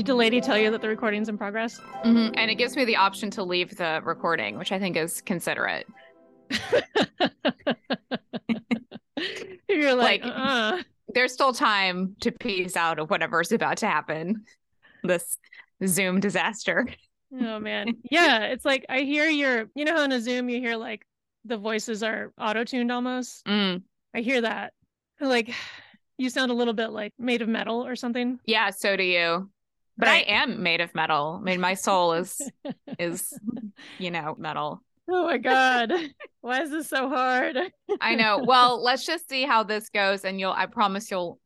Did the lady tell you that the recording's in progress? Mhm. And it gives me the option to leave the recording, which I think is considerate. You're like, Like- uh There's still time to piece out of whatever's about to happen. This Zoom disaster. oh man. Yeah, it's like I hear your you know how in a Zoom you hear like the voices are auto-tuned almost? Mm. I hear that. Like you sound a little bit like made of metal or something. Yeah, so do you. But Right. I am made of metal. I mean, my soul is is you know metal. Oh my god. Why is this so hard? I know. Well, let's just see how this goes, and you'll. I promise you'll.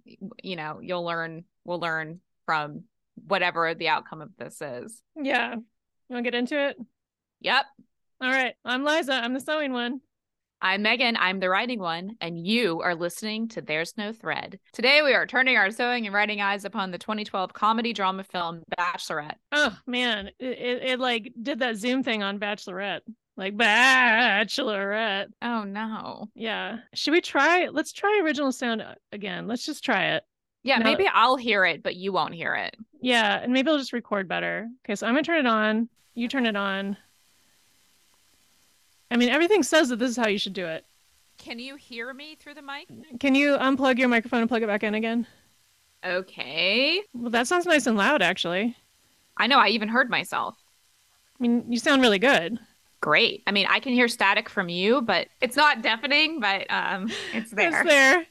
You know, you'll learn. We'll learn from whatever the outcome of this is. Yeah. You want to get into it? Yep. All right. I'm Liza. I'm the sewing one. I'm Meghan. I'm the writing one, and you are listening to There's No Thread. Today, we are turning our sewing and writing eyes upon the 2012 comedy drama film Bachelorette. Oh man, it, it, it like did that Zoom thing on Bachelorette. Like Bachelorette. Oh no. Yeah. Should we try? Let's try original sound uh, again. Let's just try it. Yeah, maybe I'll hear it, but you won't hear it. Yeah, and maybe I'll just record better. Okay, so I'm gonna turn it on. You turn it on. I mean, everything says that this is how you should do it. Can you hear me through the mic? Can you unplug your microphone and plug it back in again? Okay. Well, that sounds nice and loud, actually. I know. I even heard myself. I mean, you sound really good. Great. I mean, I can hear static from you, but it's not deafening, but um, it's there. It's there.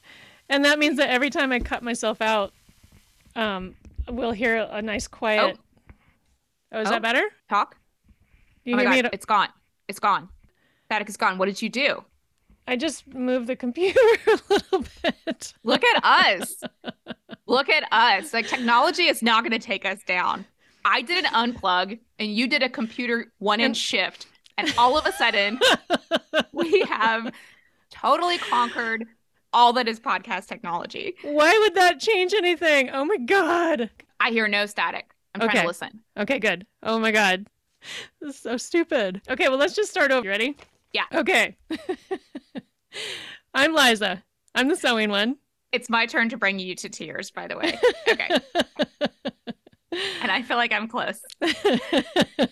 And that means that every time I cut myself out, um, we'll hear a nice quiet. Oh, is Oh. that better? Talk. Do you oh my hear me? At- it's gone. It's gone. Static is gone. What did you do? I just moved the computer a little bit. Look at us. Look at us. Like technology is not going to take us down. I did an unplug and you did a computer one inch shift. And all of a sudden, we have totally conquered all that is podcast technology. Why would that change anything? Oh my god. I hear no static. I'm trying Okay. to listen. Okay, good. Oh my god. This is so stupid. Okay, well let's just start over. You ready? Yeah. Okay. I'm Liza. I'm the sewing one. It's my turn to bring you to tears, by the way. Okay. and I feel like I'm close.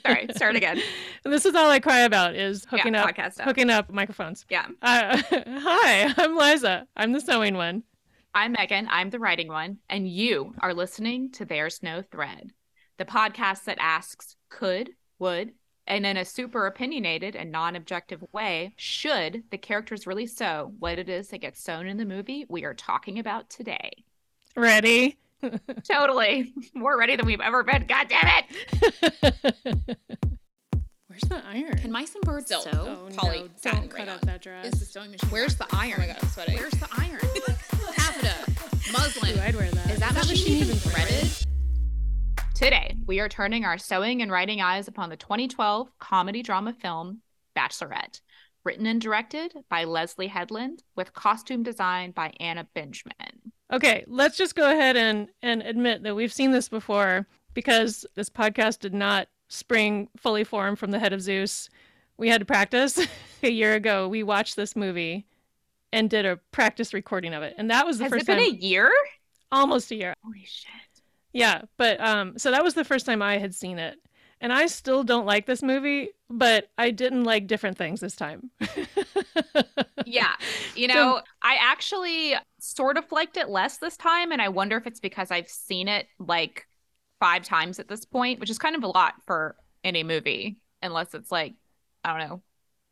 Sorry, start again. And this is all I cry about is hooking yeah, up podcast stuff. hooking up microphones. Yeah. Uh, hi, I'm Liza. I'm the sewing one. I'm Meghan. I'm the writing one. And you are listening to There's No Thread, the podcast that asks could, would, and in a super opinionated and non objective way, should the characters really sew what it is that gets sewn in the movie we are talking about today? Ready? Totally. More ready than we've ever been. God damn it. Where's the iron? Can mice and birds So, sew? oh, Poly no, satin don't cut rayon. out that dress. Is the sewing machine? Where's the iron? Oh my god, I'm sweating. Where's the iron? Taffeta, muslin. Ooh, I'd wear that. Is that machine even threaded? Today, we are turning our sewing and writing eyes upon the 2012 comedy drama film Bachelorette, written and directed by Leslye Headland, with costume design by Anna Bingemann. Okay, let's just go ahead and and admit that we've seen this before because this podcast did not spring fully formed from the head of Zeus. We had to practice. a year ago, we watched this movie and did a practice recording of it, and that was the Has first it been time. a year? almost a year. Holy shit. Yeah, but um, so that was the first time I had seen it, and I still don't like this movie, but I didn't like different things this time. Yeah. You So- know, I actually sort of liked it less this time, and I wonder if it's because I've seen it like five times at this point, which is kind of a lot for any movie, unless it's like, I don't know,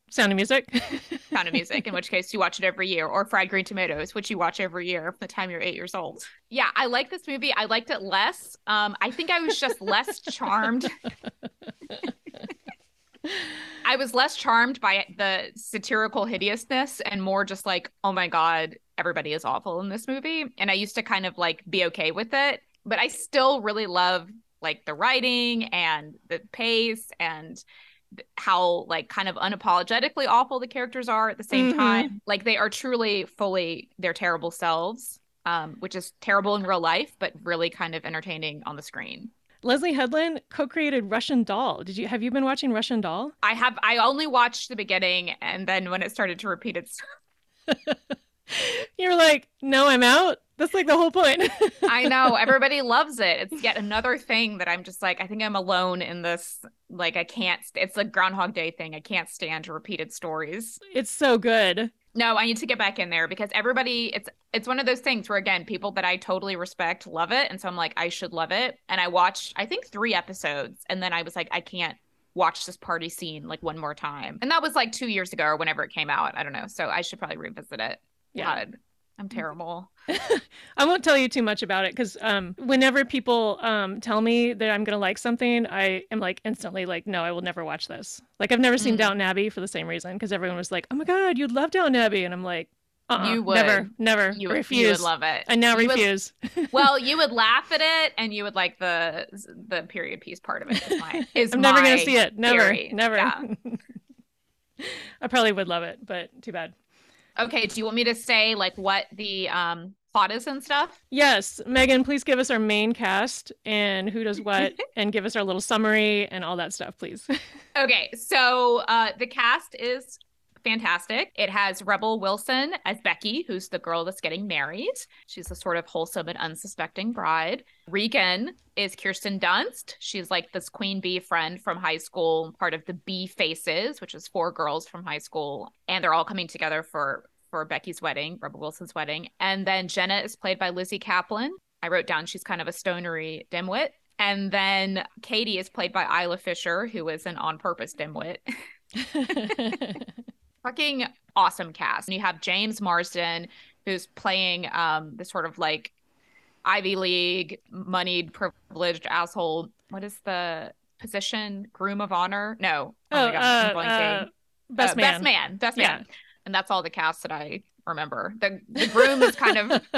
Sound of Music. Sound of Music, in which case you watch it every year, or Fried Green Tomatoes, which you watch every year from the time you're eight years old. Yeah, I like this movie. I liked it less. Um, I think I was just less charmed. I was less charmed by the satirical hideousness and more just like, oh my God, everybody is awful in this movie. And I used to kind of like be okay with it. But I still really love like the writing and the pace and th- how like kind of unapologetically awful the characters are at the same Mhm. time. Like they are truly fully their terrible selves, um, which is terrible in real life, but really kind of entertaining on the screen. Leslye Headland co-created Russian Doll. Did you have you been watching Russian Doll? I have I only watched the beginning and then when it started to repeat itself. You're like, no, I'm out. That's like the whole point. I know everybody loves it. It's yet another thing that I'm just like, I think I'm alone in this. Like, I can't. It's a Groundhog Day thing. I can't stand repeated stories. It's so good. No, I need to get back in there because everybody. It's it's one of those things where again, people that I totally respect love it, and so I'm like, I should love it. And I watched, I think, three episodes, and then I was like, I can't watch this party scene like one more time. And that was like two years ago or whenever it came out. I don't know. So I should probably revisit it. Yeah. God, I'm terrible. I won't tell you too much about it because um, whenever people um, tell me that I'm gonna like something, I am like instantly like, no, I will never watch this. Like I've never seen Mm. Downton Abbey for the same reason because everyone was like, oh my god, you'd love Downton Abbey, and I'm like, uh, You would. never, never You would, refuse. you would love it. I now You would- refuse. well, you would laugh at it, and you would like the the period piece part of it. Is my is I'm never gonna see it. Never, theory. never. Yeah. I probably would love it, but too bad. Okay. Do you want me to say like what the um plot is and stuff? Yes, Meghan, please give us our main cast and who does what, and give us our little summary and all that stuff, please. Okay, so uh, the cast is fantastic. It has Rebel Wilson as Becky, who's the girl that's getting married. She's a sort of wholesome and unsuspecting bride. Regan is Kirsten Dunst. She's like this queen bee friend from high school, part of the Bee Faces, which is four girls from high school, and they're all coming together for for Becky's wedding, Rebel Wilson's wedding. And then Jenna is played by Lizzy Caplan. I wrote down she's kind of a stonery dimwit. And then Katie is played by Isla Fisher, who is an on purpose dimwit. Fucking awesome cast. And you have James Marsden, who's playing um this sort of like Ivy League, moneyed, privileged asshole. What is the position? Groom of honor? No. oh, my God, uh, uh, best Uh, man. Best man. Best Yeah. And that's all the cast that I remember. The the groom is kind of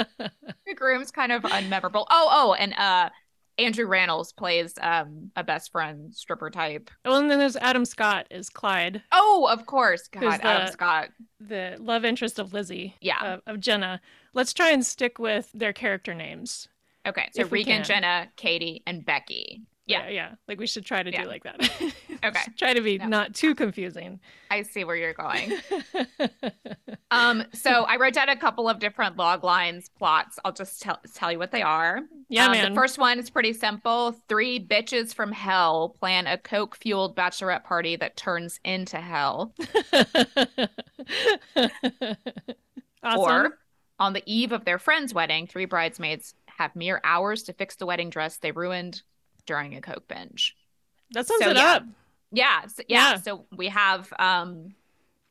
the groom's kind of unmemorable. Oh, oh, and uh Andrew Rannells plays um a best friend stripper type. Oh, and then there's Adam Scott is Clyde, Oh, of course. God, Adam Scott. the love interest of Lizzy. Yeah. Of, of Jenna. Let's try and stick with their character names. Okay. So Regan. Jenna, Katie, and Becky. Yeah. yeah, yeah. Like we should try to Yeah. do like that. Okay. Try to be Yeah. not too confusing. I see where you're going. Um, so I wrote down a couple of different log lines, plots. I'll just tell tell you what they are. yeah, Um, man. The first one is pretty simple. Three bitches from hell plan a coke fueled bachelorette party that turns into hell. awesome. Or on the eve of their friend's wedding, three bridesmaids have mere hours to fix the wedding dress they ruined during a coke binge. that sums so, it yeah. up. Yeah, so, yeah. Yeah. So we have um,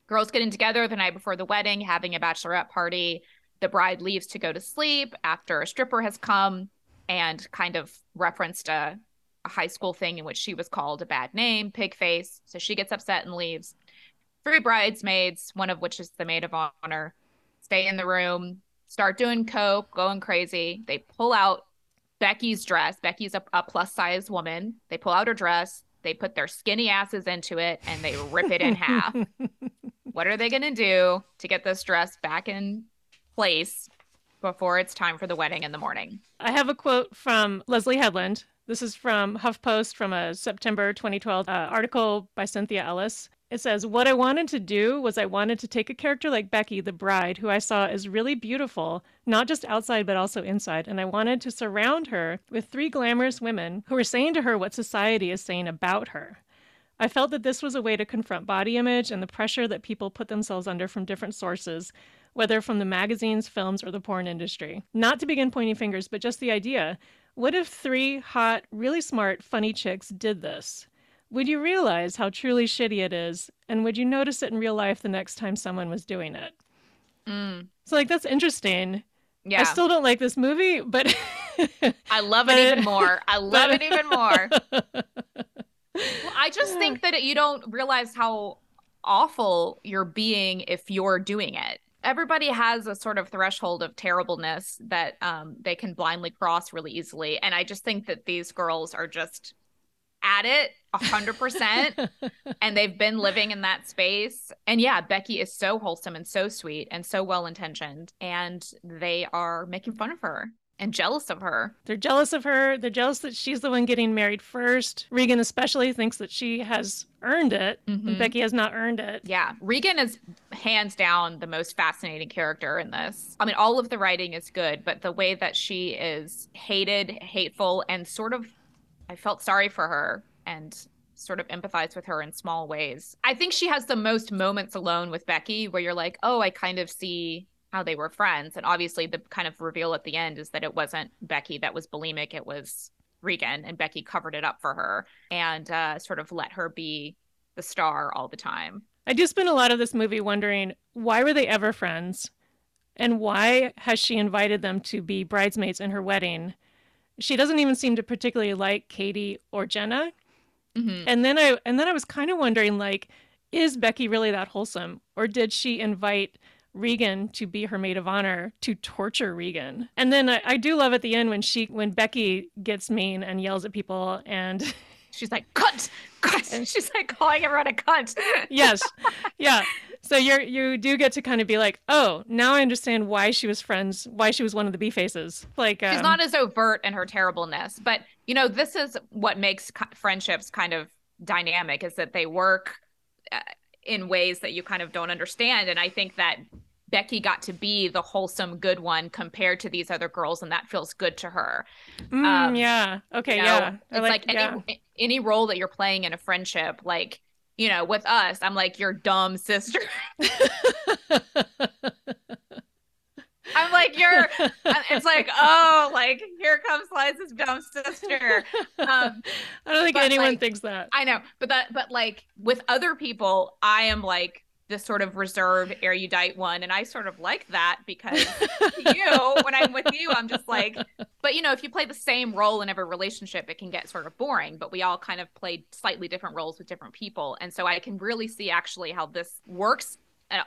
girls getting together the night before the wedding, having a bachelorette party. The bride leaves to go to sleep after a stripper has come and kind of referenced a, a high school thing in which she was called a bad name, pig face. So she gets upset and leaves. Three bridesmaids, one of which is the maid of honor, stay in the room, start doing coke, going crazy. They pull out Becky's dress. Becky's a, a plus size woman. They pull out her dress, they put their skinny asses into it, and they rip it in half. What are they going to do to get this dress back in place before it's time for the wedding in the morning? I have a quote from Leslye Headland. This is from HuffPost from a September 2012 uh, article by Cynthia Ellis. It says, What I wanted to do was I wanted to take a character like Becky, the bride, who I saw as really beautiful, not just outside but also inside, and I wanted to surround her with three glamorous women who were saying to her what society is saying about her. I felt that this was a way to confront body image and the pressure that people put themselves under from different sources, whether from the magazines, films, or the porn industry. Not to begin pointing fingers, but just the idea what if three hot, really smart, funny chicks did this? Would you realize how truly shitty it is? And would you notice it in real life the next time someone was doing it? Mm, So, like, that's interesting. yeah. I still don't like this movie, but. I love it even more. I love it even more. Well, I just think that you don't realize how awful you're being if you're doing it. Everybody has a sort of threshold of terribleness that um, they can blindly cross really easily. And I just think that these girls are just at it a 100% and they've been living in that space. And yeah, Becky is so wholesome and so sweet and so well intentioned. And they are making fun of her. and jealous of her. They're jealous of her. They're jealous that she's the one getting married first. Regan, especially, thinks that she has earned it, and Mhm. Becky has not earned it. Yeah, Regan is hands down the most fascinating character in this. I mean, all of the writing is good, but the way that she is hated, hateful, and sort of, I felt sorry for her and sort of empathize with her in small ways. I think she has the most moments alone with Becky where you're like, oh, I kind of see how they were friends. And obviously, the kind of reveal at the end is that it wasn't Becky that was bulimic, it was Regan, and Becky covered it up for her and uh, sort of let her be the star all the time. I do spend a lot of this movie wondering why were they ever friends? And why has she invited them to be bridesmaids in her wedding? She doesn't even seem to particularly like Katie or Jenna. Mhm. And then I and then I was kind of wondering like is Becky really that wholesome or did she invite Regan to be her maid of honor to torture Regan? And then I, I do love at the end when she when Becky gets mean and yells at people and She's like, cunt, cunt. She's like calling everyone a cunt. yes yeah so you're you do get to kind of be like oh now i understand why she was friends why she was one of the b faces like um, She's not as overt in her terribleness, but you know, this is what makes friendships kind of dynamic is that they work uh, in ways that you kind of don't understand. And I think that Becky got to be the wholesome, good one compared to these other girls, and that feels good to her. mm, um, yeah okay you know? yeah it's like, yeah. any any role that you're playing in a friendship, like you know, with us, I'm like your dumb sister. I'm like your. It's like oh, like here comes Liza's dumb sister. Um, i don't think anyone like, thinks that I know, but that, but like with other people, I am like this sort of reserved, erudite one, and I sort of like that because you, when I'm with you, I'm just like, but you know, if you play the same role in every relationship, it can get sort of boring. But we all kind of played slightly different roles with different people, and so I can really see actually how this works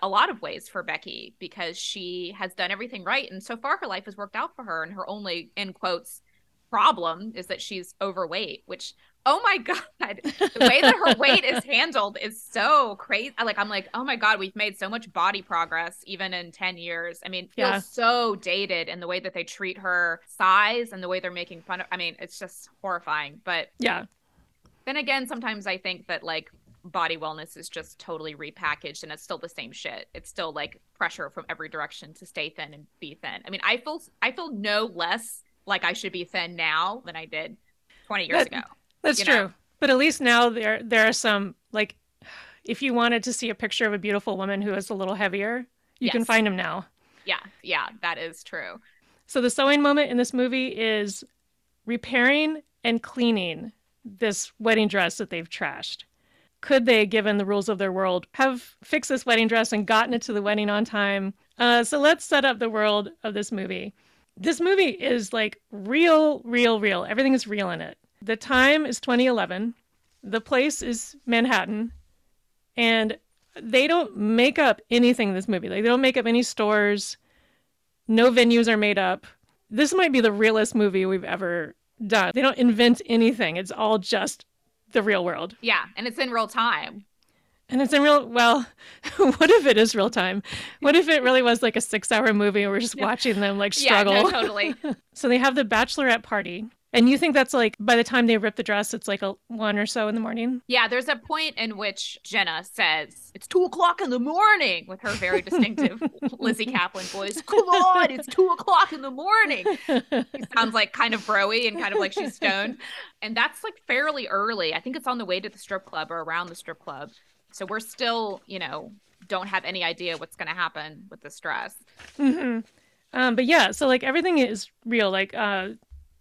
a lot of ways for Becky because she has done everything right, and so far her life has worked out for her, and her only in quotes problem is that she's overweight, which oh my god, the way that her weight is handled is so crazy. Like I'm like, oh my god, we've made so much body progress even in 10 years. I mean, it feels Yeah. so dated in the way that they treat her size and the way they're making fun of I mean, it's just horrifying. But yeah then again, sometimes I think that like body wellness is just totally repackaged and it's still the same shit. It's still like pressure from every direction to stay thin and be thin. I mean, I feel I feel no less like I should be thin now than I did 20 years That- ago. That's true know? but at least now there there are some like if you wanted to see a picture of a beautiful woman who is a little heavier you can find them now Yeah, yeah, that is true. So the sewing moment in this movie is repairing and cleaning this wedding dress that they've trashed. Could they, given the rules of their world, have fixed this wedding dress and gotten it to the wedding on time? Uh, so let's set up the world of this movie. This movie is like real, real, real. Everything is real in it. The time is 2011. The place is Manhattan. And they don't make up anything in this movie. Like they don't make up any stores. No venues are made up. This might be the realest movie we've ever done. They don't invent anything. It's all just the real world. Yeah, and it's in real time. And it's in real well, what if it is real time? What if it really was like a 6-hour movie and we're just watching them like struggle? Yeah, no, totally. So they have the bachelorette party. And you think that's like by the time they rip the dress, it's like a one or so in the morning? yeah, there's a point in which Jenna says, It's two o'clock in the morning with her very distinctive Lizzy Caplan voice. Come on, it's two o'clock in the morning. It sounds like kind of broy and kind of like she's stoned. And that's like fairly early. I think it's on the way to the strip club or around the strip club. So we're still, you know, don't have any idea what's going to happen with this dress. hmm Um, but yeah, so like everything is real. Like uh,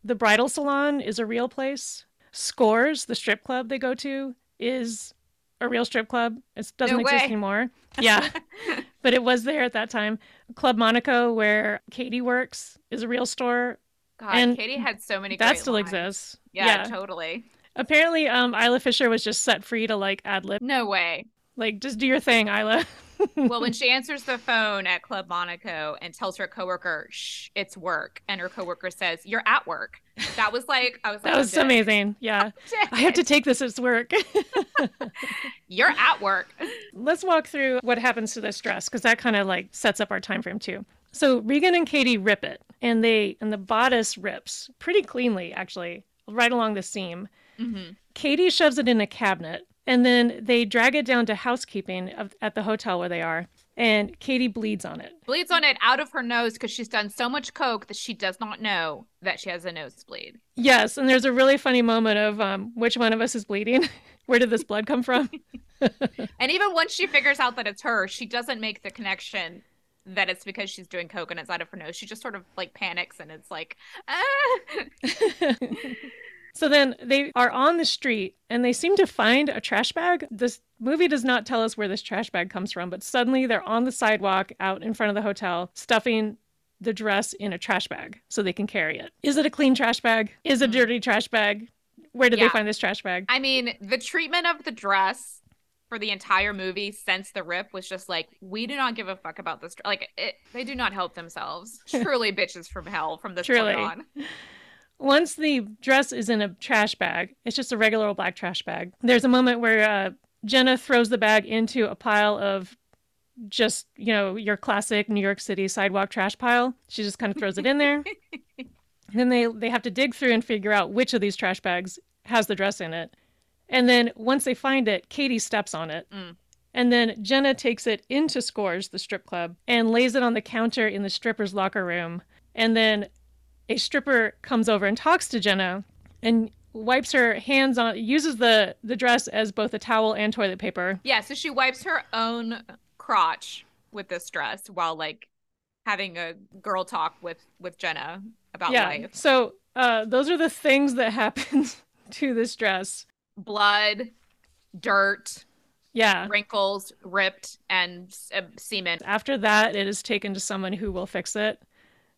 the bridal salon is a real place. Scores, the strip club they go to, is a real strip club. It doesn't No exist anymore. Yeah, but it was there at that time. Club Monaco, where Katie works, is a real store. God, And Katie had so many that still lines. exists. Yeah, totally. Apparently, um, Isla Fisher was just set free to like ad lib, No way. like just do your thing, Isla. well, when she answers the phone at Club Monaco and tells her coworker, "Shh, it's work," and her coworker says, "You're at work," that was like, I was like, that was "Oh, dick. amazing. Yeah, I have to take this as work. You're at work. Let's walk through what happens to this dress because that kind of like sets up our time frame too. So Regan and Katie rip it, and they and the bodice rips pretty cleanly, actually, right along the seam. Mm-hmm. Katie shoves it in a cabinet, and then they drag it down to housekeeping of, at the hotel where they are, and Katie bleeds on it. Bleeds on it out of her nose because she's done so much coke that she does not know that she has a nosebleed. Yes, and there's a really funny moment of um, which one of us is bleeding. Where did this blood come from? And even once she figures out that it's her, she doesn't make the connection that it's because she's doing coke and it's out of her nose. She just sort of like panics and it's like, ah. so then they are on the street and they seem to find a trash bag. This movie does not tell us where this trash bag comes from, but suddenly they're on the sidewalk out in front of the hotel stuffing the dress in a trash bag so they can carry it. Is it a clean trash bag? Is it a dirty trash bag? Where did Yeah. they find this trash bag? I mean, the treatment of the dress for the entire movie since the rip was just like, we do not give a fuck about this. Like, it, they do not help themselves. Truly, bitches from hell from this Truly. point on. Once the dress is in a trash bag, it's just a regular old black trash bag. There's a moment where uh, Jenna throws the bag into a pile of just, you know, your classic New York City sidewalk trash pile. She just kind of throws it in there. then they they have to dig through and figure out which of these trash bags has the dress in it. And then once they find it, Katie steps on it. Mm. And then Jenna takes it into Scores, the strip club, and lays it on the counter in the stripper's locker room. And then a stripper comes over and talks to Jenna and wipes her hands on uses the the dress as both a towel and toilet paper. Yeah, so she wipes her own crotch with this dress while like having a girl talk with with Jenna about yeah. life. So uh those are the things that happen to this dress. Blood, dirt, Yeah. wrinkles, ripped, and uh, semen. After that, it is taken to someone who will fix it.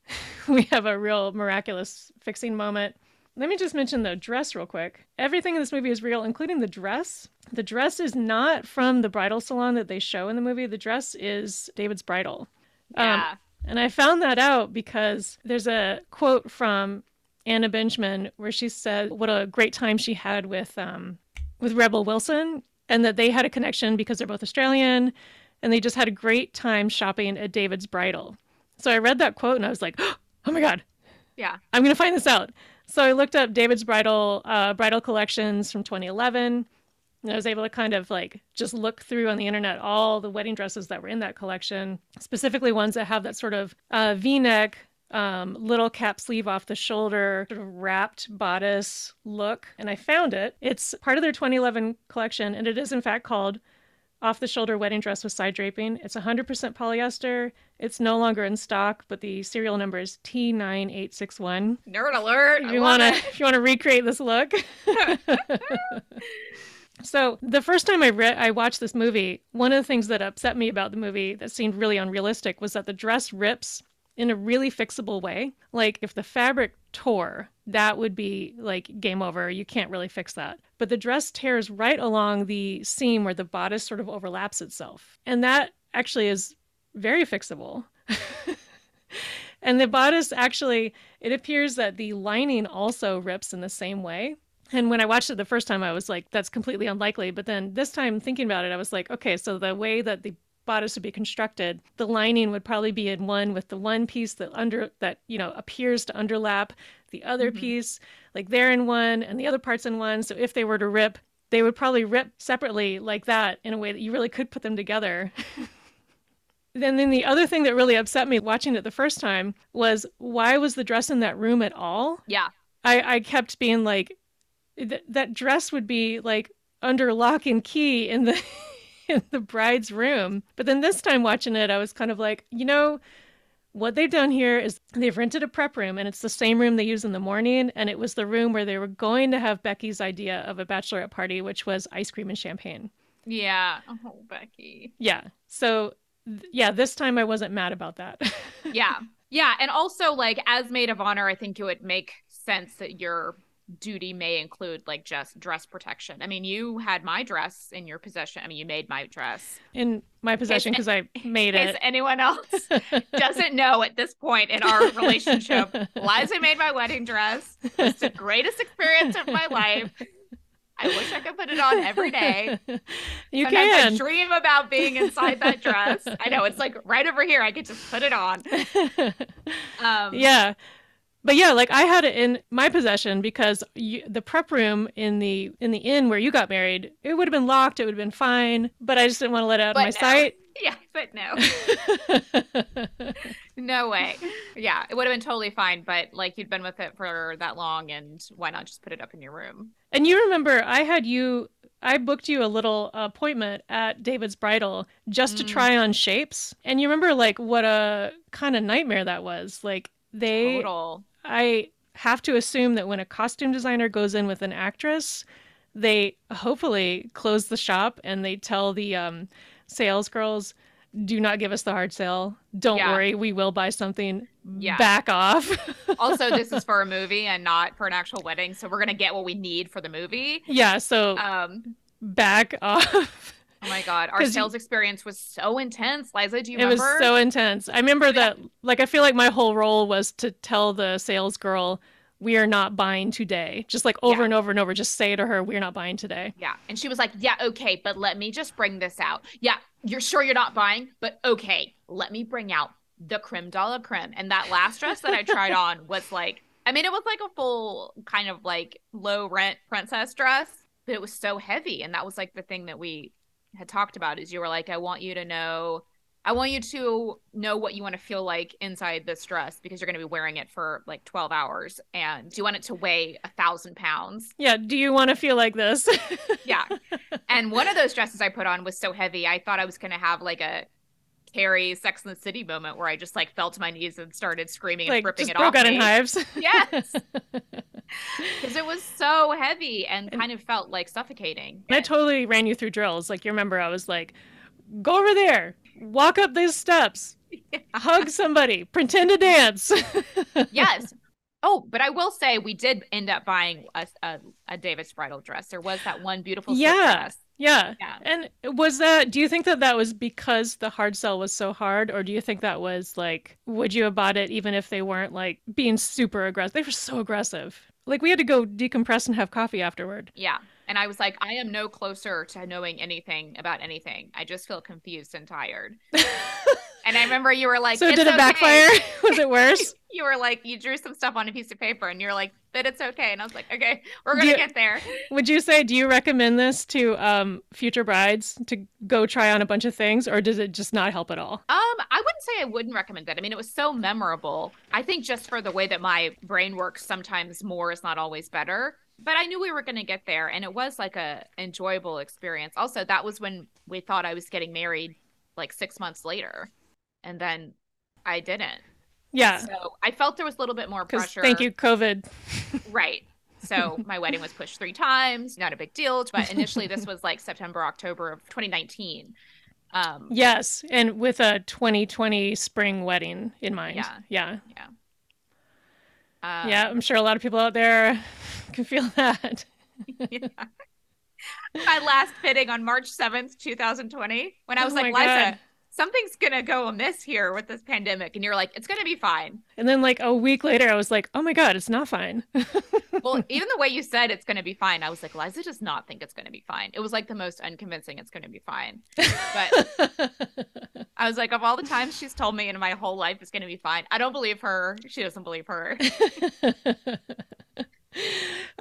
we have a real miraculous fixing moment. Let me just mention the dress real quick. Everything in this movie is real, including the dress. The dress is not from the bridal salon that they show in the movie. The dress is David's bridal. Um, Yeah. And I found that out because there's a quote from Anna Bingemann where she said what a great time she had with um, with Rebel Wilson, and that they had a connection because they're both Australian, and they just had a great time shopping at David's bridal. So I read that quote and I was like, oh my god, yeah. I'm gonna find this out. So I looked up David's bridal uh, bridal collections from 2011. And I was able to kind of like just look through on the internet all the wedding dresses that were in that collection, specifically ones that have that sort of uh, V-neck, um, little cap sleeve off the shoulder, sort of wrapped bodice look. And I found it. It's part of their 2011 collection, and it is in fact called off the shoulder wedding dress with side draping. It's 100% polyester. It's no longer in stock, but the serial number is T9861. Nerd alert. If you want to if you want to recreate this look. so, the first time I read I watched this movie, one of the things that upset me about the movie that seemed really unrealistic was that the dress rips in a really fixable way. Like if the fabric tore, that would be like game over. You can't really fix that. But the dress tears right along the seam where the bodice sort of overlaps itself. And that actually is very fixable. and the bodice actually, it appears that the lining also rips in the same way. And when I watched it the first time, I was like, that's completely unlikely. But then this time thinking about it, I was like, okay, so the way that the bodice would be constructed, the lining would probably be in one with the one piece that under that, you know, appears to underlap the other Mhm. piece, like they're in one and the other part's in one. So if they were to rip, they would probably rip separately like that in a way that you really could put them together. Then, then the other thing that really upset me watching it the first time was why was the dress in that room at all? Yeah. I, I kept being like, th- that dress would be like under lock and key in the in the bride's room. But then this time watching it, I was kind of like, you know, what they've done here is they've rented a prep room, and it's the same room they use in the morning, and it was the room where they were going to have Becky's idea of a bachelorette party, which was ice cream and champagne. Yeah. Oh, Becky. Yeah. So, yeah, this time I wasn't mad about that. Yeah. Yeah. And also, like, as maid of honor, I think it would make sense that your duty may include, like, just dress protection. I mean, you had my dress in your possession. I mean, you made my dress. in my possession because I made it. anyone else doesn't know at this point in our relationship, Liza made my wedding dress. It's the greatest experience of my life. I wish I could put it on every day. you Sometimes can. I dream about being inside that dress. I know it's like right over here. I could just put it on. Um, yeah but yeah like i had it in my possession because you, the prep room in the in the inn where you got married it would have been locked it would have been fine but i just didn't want to let it out of my no. sight Yeah, but no, no way. Yeah, it would have been totally fine. But like you'd been with it for that long, and why not just put it up in your room? and you remember i had you i booked you a little appointment at david's bridal just to Mm. try on shapes and you remember like what a kind of nightmare that was like they Total. I have to assume that when a costume designer goes in with an actress, they hopefully close the shop and they tell the um, sales girls, "Do not give us the hard sell. Don't Yeah. worry, we will buy something. Yeah. Back off." Also, this is for a movie and not for an actual wedding, so we're gonna get what we need for the movie. yeah, so Um. back off. Oh my god, our 'Cause you- sales experience was so intense. Liza, do you it was remember? so intense. I remember that. Like, I feel like my whole role was to tell the sales girl. We are not buying today. Just like over Yeah. and over and over, just say to her, "We're not buying today." Yeah. And she was like, Yeah, okay, but let me just bring this out. Yeah, you're sure you're not buying, but okay, let me bring out the creme de la creme. And that last dress that I tried on was like, I mean, it was like a full kind of like low rent princess dress, but it was so heavy. And that was like the thing that we had talked about is you were like, I want you to know. I want you to know what you want to feel like inside this dress because you're going to be wearing it for like 12 hours. And do you want it to weigh a thousand pounds? Yeah. Do you want to feel like this? Yeah. And one of those dresses I put on was so heavy, I thought I was going to have like a Carrie Sex in the City moment where I just like fell to my knees and started screaming and ripping it broke off out in hives. Yes. Because it was so heavy and kind of felt like suffocating. I totally ran you through drills. Like you remember, I was like, "Go over there, walk up these steps, hug somebody, pretend to dance." yes. Oh, but I will say we did end up buying a, a, a Davis bridal dress. There was that one beautiful Yeah. dress. yeah. Yeah. And was that? Do you think that that was because the hard sell was so hard, or do you think that was like, would you have bought it even if they weren't like being super aggressive? They were so aggressive. Like we had to go decompress and have coffee afterward. Yeah. And I was like, I am no closer to knowing anything about anything. I just feel confused and tired. And I remember you were like, so "It's did it okay." backfire? was it worse? you were like, you drew some stuff on a piece of paper and you're like, but it's okay. And I was like, okay, we're going to you- get there. Would you say, do you recommend this to um, future brides to go try on a bunch of things, or does it just not help at all? Um, I wouldn't say I wouldn't recommend that. I mean, it was so memorable. I think just for the way that my brain works, sometimes more is not always better. But I knew we were going to get there, and it was like a enjoyable experience. Also, that was when we thought I was getting married, like six months later, and then I didn't. Yeah, So I felt there was a little bit more pressure. thank you, COVID. Right. So my wedding was pushed three times. Not a big deal. But initially, this was like September, October of 2019. Um, Yes, and with a 2020 spring wedding in mind. Yeah. yeah, uh, yeah. I'm sure a lot of people out there can feel that. yeah. My last fitting on March 7th, 2020, when I oh was Oh like, Liza, God. something's going to go amiss here with this pandemic. And you're like, it's going to be fine. And then like a week later, I was like, oh my god, it's not fine. Well, even the way you said it's going to be fine, I was like, Liza does not think it's going to be fine. It was like the most unconvincing it's going to be fine. But I was like, of all the times she's told me in my whole life it's going to be fine, I don't believe her. She doesn't believe her.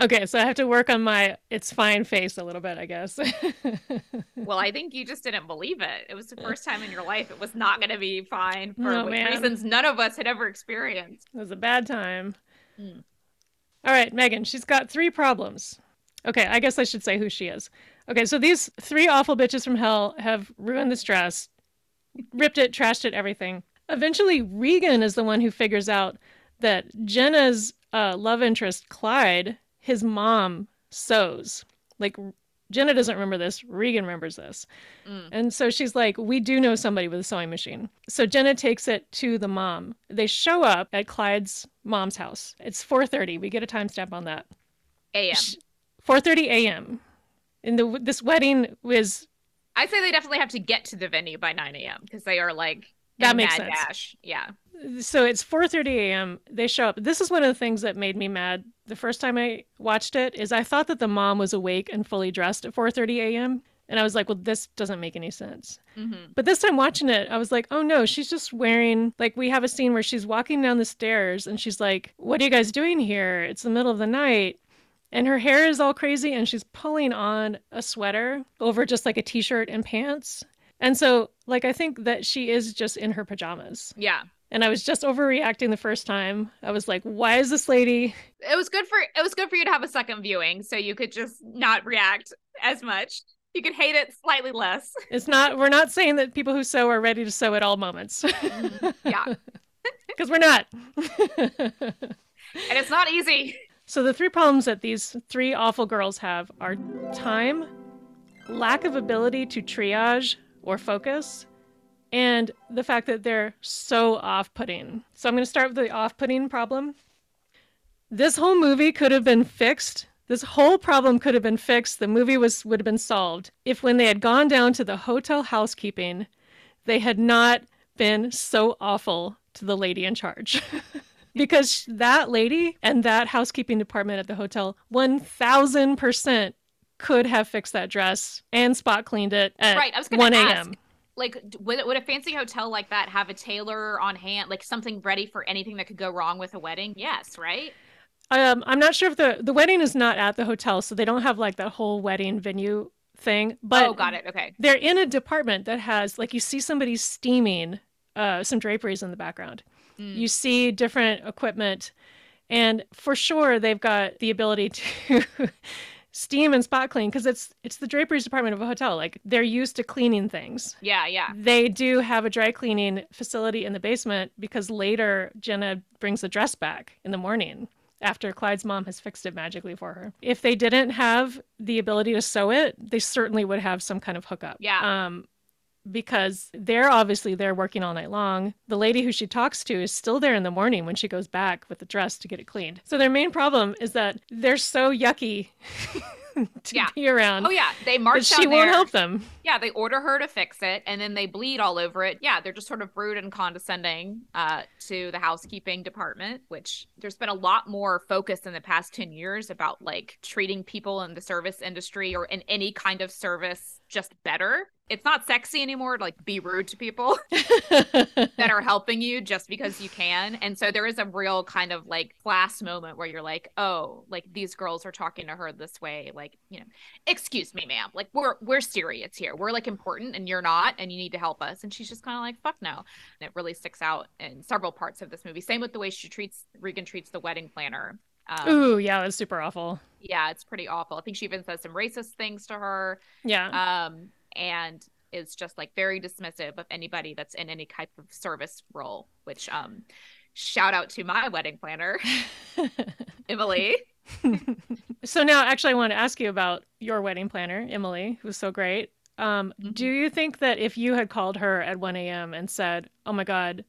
Okay, so I have to work on my it's fine face a little bit, I guess. well, I think you just didn't believe it. It was the first time in your life it was not going to be fine for Oh, reasons none of us had ever experienced. It was a bad time. Mm. All right, Meghan, she's got three problems. Okay, I guess I should say who she is. Okay, so these three awful bitches from hell have ruined this dress, ripped it, trashed it, everything. Eventually, Regan is the one who figures out that Jenna's uh, love interest, Clyde, his mom sews. Like, Jenna doesn't remember this. Regan remembers this. Mm. And so she's like, We do know somebody with a sewing machine. So Jenna takes it to the mom. They show up at Clyde's mom's house. It's 4:30. We get a timestamp on that. AM. 4:30 a.m. And the this wedding was I say they definitely have to get to the venue by 9 a.m. because they are like That makes sense. dash. Yeah. So it's 4:30 a.m. They show up. This is one of the things that made me mad the first time I watched it is I thought that the mom was awake and fully dressed at 4:30 a.m. and I was like, well, this doesn't make any sense. Mm-hmm. But this time watching it, I was like, oh no, she's just wearing like we have a scene where she's walking down the stairs and she's like, what are you guys doing here? It's the middle of the night. And her hair is all crazy and she's pulling on a sweater over just like a t-shirt and pants. And so like I think that she is just in her pajamas. Yeah. And I was just overreacting the first time. I was like, why is this lady It was good for it was good for you to have a second viewing so you could just not react as much. You could hate it slightly less. It's not we're not saying that people who sew are ready to sew at all moments. Mm-hmm. Yeah. Because we're not. And it's not easy. So the three problems that these three awful girls have are time, lack of ability to triage or focus, and the fact that they're so off-putting. So I'm going to start with the off-putting problem. This whole movie could have been fixed. This whole problem could have been fixed. The movie was would have been solved if when they had gone down to the hotel housekeeping, they had not been so awful to the lady in charge. because that lady and that housekeeping department at the hotel 1000% could have fixed that dress and spot cleaned it at Right, I was gonna 1 ask. a.m. Like would would a fancy hotel like that have a tailor on hand, like something ready for anything that could go wrong with a wedding? Yes, right? Um, I'm not sure if the the wedding is not at the hotel, so they don't have like that whole wedding venue thing. But oh, got it. Okay. they're in a department that has like you see somebody steaming uh, some draperies in the background. Mm. You see different equipment, and for sure they've got the ability to steam and spot clean because it's it's the draperies department of a hotel. Like they're used to cleaning things. Yeah, yeah. They do have a dry cleaning facility in the basement because later Jenna brings the dress back in the morning after Clyde's mom has fixed it magically for her. If they didn't have the ability to sew it, they certainly would have some kind of hookup. Yeah. Um because they're obviously there working all night long. The lady who she talks to is still there in the morning when she goes back with the dress to get it cleaned. So their main problem is that they're so yucky to Yeah. be around Oh yeah, they march she won't there. help them. Yeah, they order her to fix it, and then they bleed all over it. Yeah, they're just sort of rude and condescending uh, to the housekeeping department. Which there's been a lot more focus in the past ten years about like treating people in the service industry or in any kind of service just better. It's not sexy anymore to like be rude to people that are helping you just because you can. And so there is a real kind of like class moment where you're like, oh, like these girls are talking to her this way, like, you know, excuse me, ma'am. Like we're we're serious here. We're like important and you're not, and you need to help us. And she's just kind of like, fuck no. And it really sticks out in several parts of this movie. Same with the way she treats Regan treats the wedding planner. Um, Ooh, yeah, that's super awful. yeah, it's pretty awful. I think she even says some racist things to her Yeah. um, and is just like very dismissive of anybody that's in any type of service role. Which um, shout out to my wedding planner, Emily. so now, actually, I want to ask you about your wedding planner, Emily, who's so great. Um, Mhm. Do you think that if you had called her at 1 a.m. and said, "Oh my God,"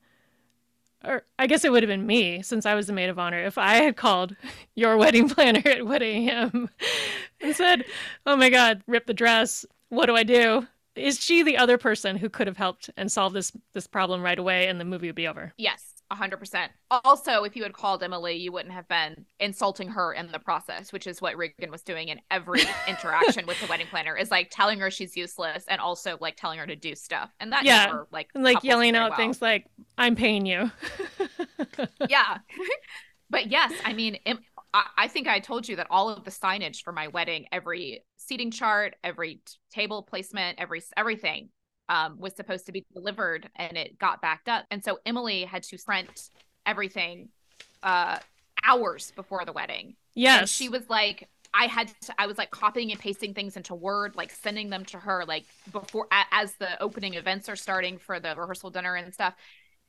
or I guess it would have been me since I was the maid of honor. If I had called your wedding planner at 1 a.m. and said, "Oh my God, rip the dress. What do I do?" Is she the other person who could have helped and solved this this problem right away, and the movie would be over? Yes, hundred percent. Also, if you had called Emily, you wouldn't have been insulting her in the process, which is what Regan was doing in every interaction with the wedding planner. Is like telling her she's useless and also like telling her to do stuff, and that Yeah, never like And like yelling out well. things like, "I'm paying you." yeah but yes i mean I think i told you that all of the signage for my wedding every seating chart every table placement every everything um, was supposed to be delivered and it got backed up and so emily had to print everything uh hours before the wedding yes, and she was like, I had to, I was like copying and pasting things into Word, like sending them to her, like before, a, as the opening events are starting for the rehearsal dinner and stuff.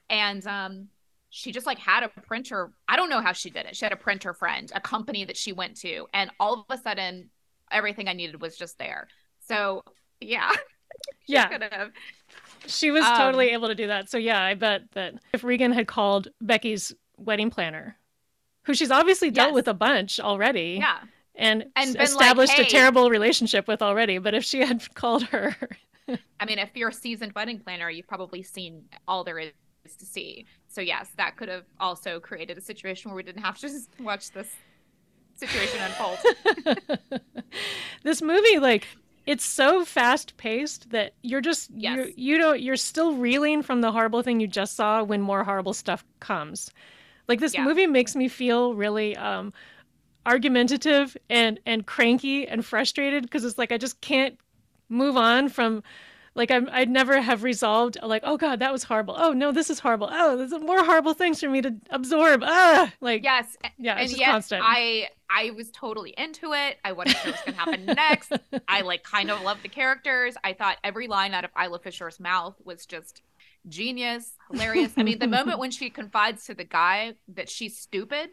And, um, she just like had a printer. I don't know how she did it. She had a printer friend, a company that she went to, and all of a sudden, everything I needed was just there. So, yeah, she yeah. could have. She was Um, totally able to do that. So yeah, I bet that if Regan had called Becky's wedding planner, who she's obviously dealt Yes. with a bunch already, Yeah, and, And been like, established a terrible relationship with already, but if she had called her, I mean, if you're a seasoned wedding planner, you've probably seen all there is to see. so yes, that could have also created a situation where we didn't have to watch this situation unfold. this movie, like, it's so fast paced that you're just Yes. you're, you don't you're still reeling from the horrible thing you just saw when more horrible stuff comes. Like this Yeah. movie makes me feel really um argumentative and and cranky and frustrated because it's like I just can't move on from like I'm, I'd never have resolved like oh god that was horrible oh no this is horrible oh there's more horrible things for me to absorb ah like yes, yeah and yet constant I I was totally into it. I wanted to know what's gonna happen next. I like kind of loved the characters. I thought every line out of Isla Fisher's mouth was just genius, hilarious. I mean, the moment when she confides to the guy that she's stupid,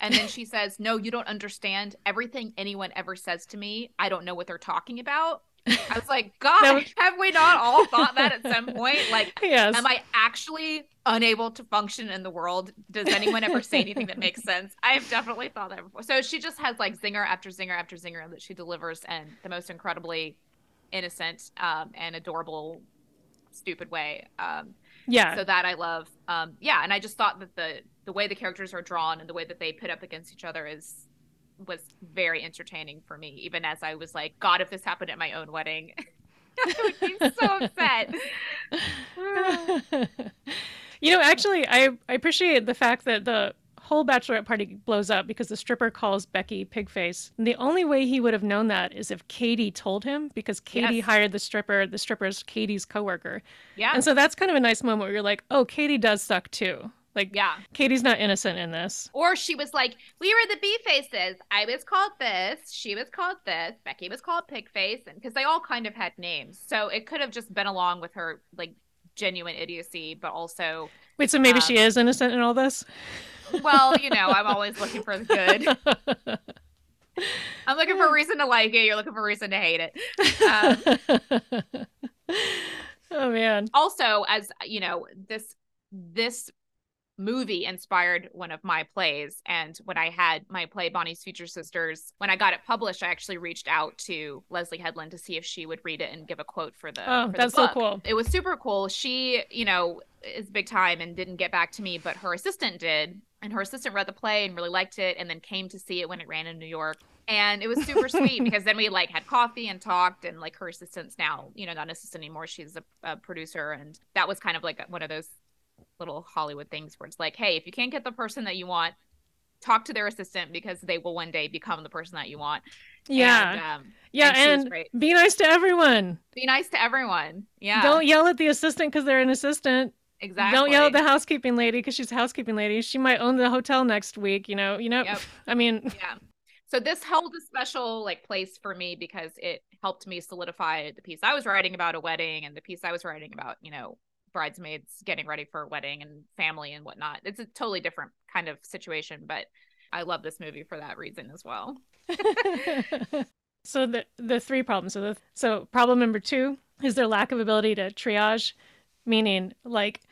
and then she says, "No, you don't understand. Everything anyone ever says to me, I don't know what they're talking about." I was like, God, was- have we not all thought that at some point? Like, yes Am I actually unable to function in the world? Does anyone ever say anything that makes sense? I've definitely thought that before. So she just has like zinger after zinger after zinger that she delivers in the most incredibly innocent um, and adorable, stupid way. Um, yeah so that I love. Um, yeah, and I just thought that the the way the characters are drawn and the way that they put up against each other is was very entertaining for me. Even as I was like, God, if this happened at my own wedding, I would be so upset. you know, actually, I, I appreciate the fact that the whole bachelorette party blows up because the stripper calls Becky pigface. And the only way he would have known that is if Katie told him, because Katie Yes. hired the stripper. The stripper's Katie's coworker, Yeah, and so that's kind of a nice moment where you're like, oh, Katie does suck too. Like, yeah. Katie's not innocent in this. Or she was like, "We were the bee faces. I was called this. She was called this. Becky was called pig face." And because they all kind of had names, so it could have just been along with her like genuine idiocy, but also, Wait, so maybe Um, she is innocent in all this? well, you know, I'm always looking for the good. I'm looking for a reason to like it. You're looking for a reason to hate it. Um, oh man. also, as you know, this this movie inspired one of my plays. And when i had my play bonnie's future sisters when i got it published i actually reached out to Leslye Headland to see if she would read it and give a quote for the Oh, for the that's so cool. it was super cool. She you know is big time and didn't get back to me but her assistant did. And her assistant read the play and really liked it and then came to see it when it ran in new york. And it was super sweet because then we like had coffee and talked and like her assistant's now you know not an assistant anymore. She's a, a producer. And that was kind of like one of those little hollywood things where it's like hey if you can't get the person that you want talk to their assistant because they will one day become the person that you want Yeah. and, um, yeah, and and be nice to everyone. be nice to everyone yeah Don't yell at the assistant because they're an assistant. exactly Don't yell at the housekeeping lady because she's a housekeeping lady. She might own the hotel next week. You know. You know. Yep. I mean, yeah so this held a special like place for me because it helped me solidify the piece i was writing about a wedding and the piece i was writing about you know bridesmaids getting ready for a wedding and family and whatnot it's a totally different kind of situation but i love this movie for that reason as well so the the three problems. So the so problem number two is their lack of ability to triage, meaning like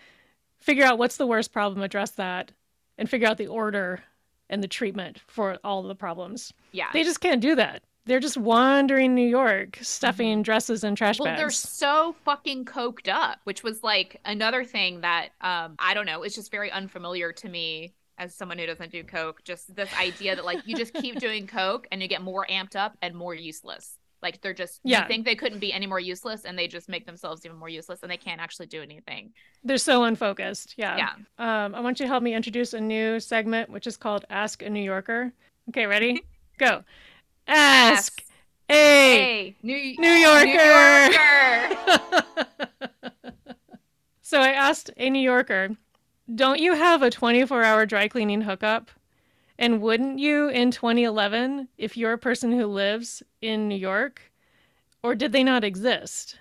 figure out what's the worst problem, address that, and figure out the order and the treatment for all the problems. yeah They just can't do that. They're just wandering New York, stuffing dresses in trash Mm-hmm. well they're so fucking coked up which was like another thing that um i don't know it's just very unfamiliar to me as someone who doesn't do coke just this idea that like you just keep doing coke and you get more amped up and more useless like they're just Yeah. you think they couldn't be any more useless and they just make themselves even more useless and they can't actually do anything They're so unfocused. Yeah. yeah Um, I want you to help me introduce a new segment, which is called Ask a New Yorker. Okay, ready? Go. Ask a hey new, New Yorker. New Yorker. so I asked a New Yorker, don't you have a 24 hour dry cleaning hookup? And wouldn't you in 2011 if you're a person who lives in New York? Or did they not exist?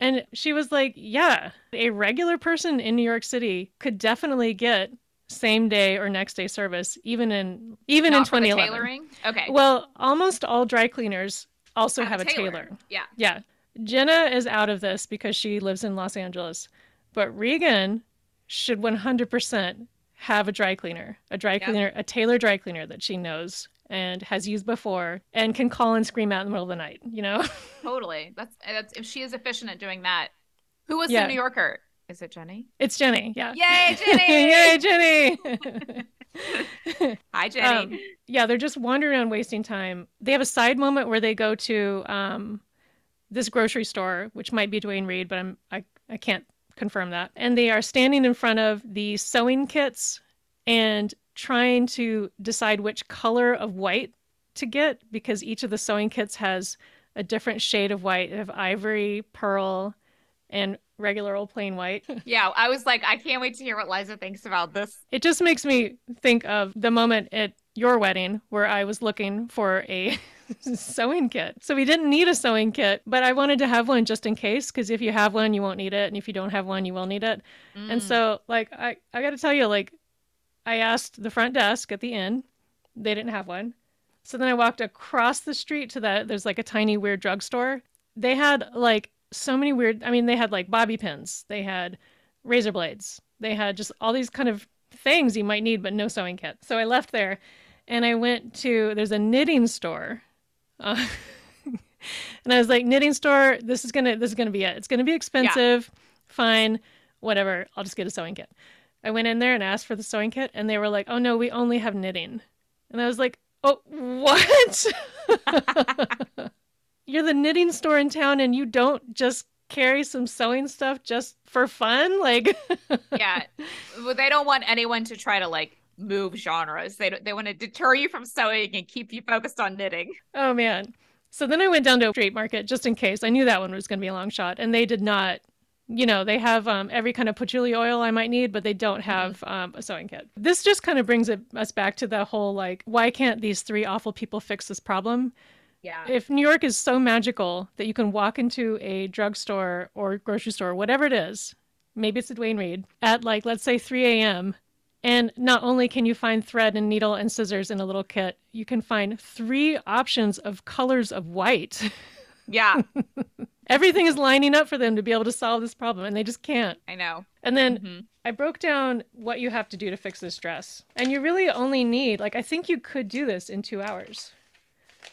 And she was like, yeah, a regular person in New York City could definitely get same day or next day service even in even in Not the 2011. tailoring okay Well, almost all dry cleaners also have, a tailor. yeah Yeah. Jenna is out of this because she lives in Los Angeles. But Regan should 100% have a dry cleaner, a dry cleaner, a tailor dry cleaner that she knows and has used before and can call and scream out in the middle of the night, you know? Totally. That's that's if she is efficient at doing that. Who was Yeah. the New Yorker? Is it Jenny? It's Jenny. Yeah. Yay, Jenny! Yay, Jenny! Hi, Jenny. Um, yeah, they're just wandering around wasting time. They have a side moment where they go to um, this grocery store, which might be Duane Reade, but I'm I, I can't confirm that. And they are standing in front of the sewing kits and trying to decide which color of white to get because each of the sewing kits has a different shade of white. They have ivory, pearl, and regular old plain white. yeah, I was like, I can't wait to hear what Liza thinks about this. It just makes me think of the moment at your wedding where I was looking for a sewing kit. So we didn't need a sewing kit, but I wanted to have one just in case because if you have one, you won't need it, and if you don't have one, you will need it. Mm. And so, like, I I got to tell you, like, I asked the front desk at the inn, they didn't have one. So then I walked across the street to that. There's like a tiny weird drugstore. They had like so many weird. I mean, they had like bobby pins. They had razor blades. They had just all these kind of things you might need, but no sewing kit. So I left there, and I went to there's a knitting store. Uh, and I was like, knitting store. This is gonna this is gonna be it. It's gonna be expensive. Fine, whatever. I'll just get a sewing kit. I went in there and asked for the sewing kit, and they were like, "Oh no, we only have knitting." And I was like, "Oh, what? You're the knitting store in town, and you don't just carry some sewing stuff just for fun? Like, yeah, well, they don't want anyone to try to like move genres. They don't, they want to deter you from sewing and keep you focused on knitting. oh man." So then I went down to a street market just in case. I knew that one was going to be a long shot, and they did not you know they have um, every kind of patchouli oil i might need but they don't have um, a sewing kit this just kind of brings it, us back to the whole like why can't these three awful people fix this problem Yeah. if new york is so magical that you can walk into a drugstore or grocery store whatever it is maybe it's a Duane Reade at like let's say 3 a.m and not only can you find thread and needle and scissors in a little kit you can find three options of colors of white Yeah, everything is lining up for them to be able to solve this problem and they just can't I know. and then Mhm. I broke down what you have to do to fix this dress. And you really only need, like, I think you could do this in two hours.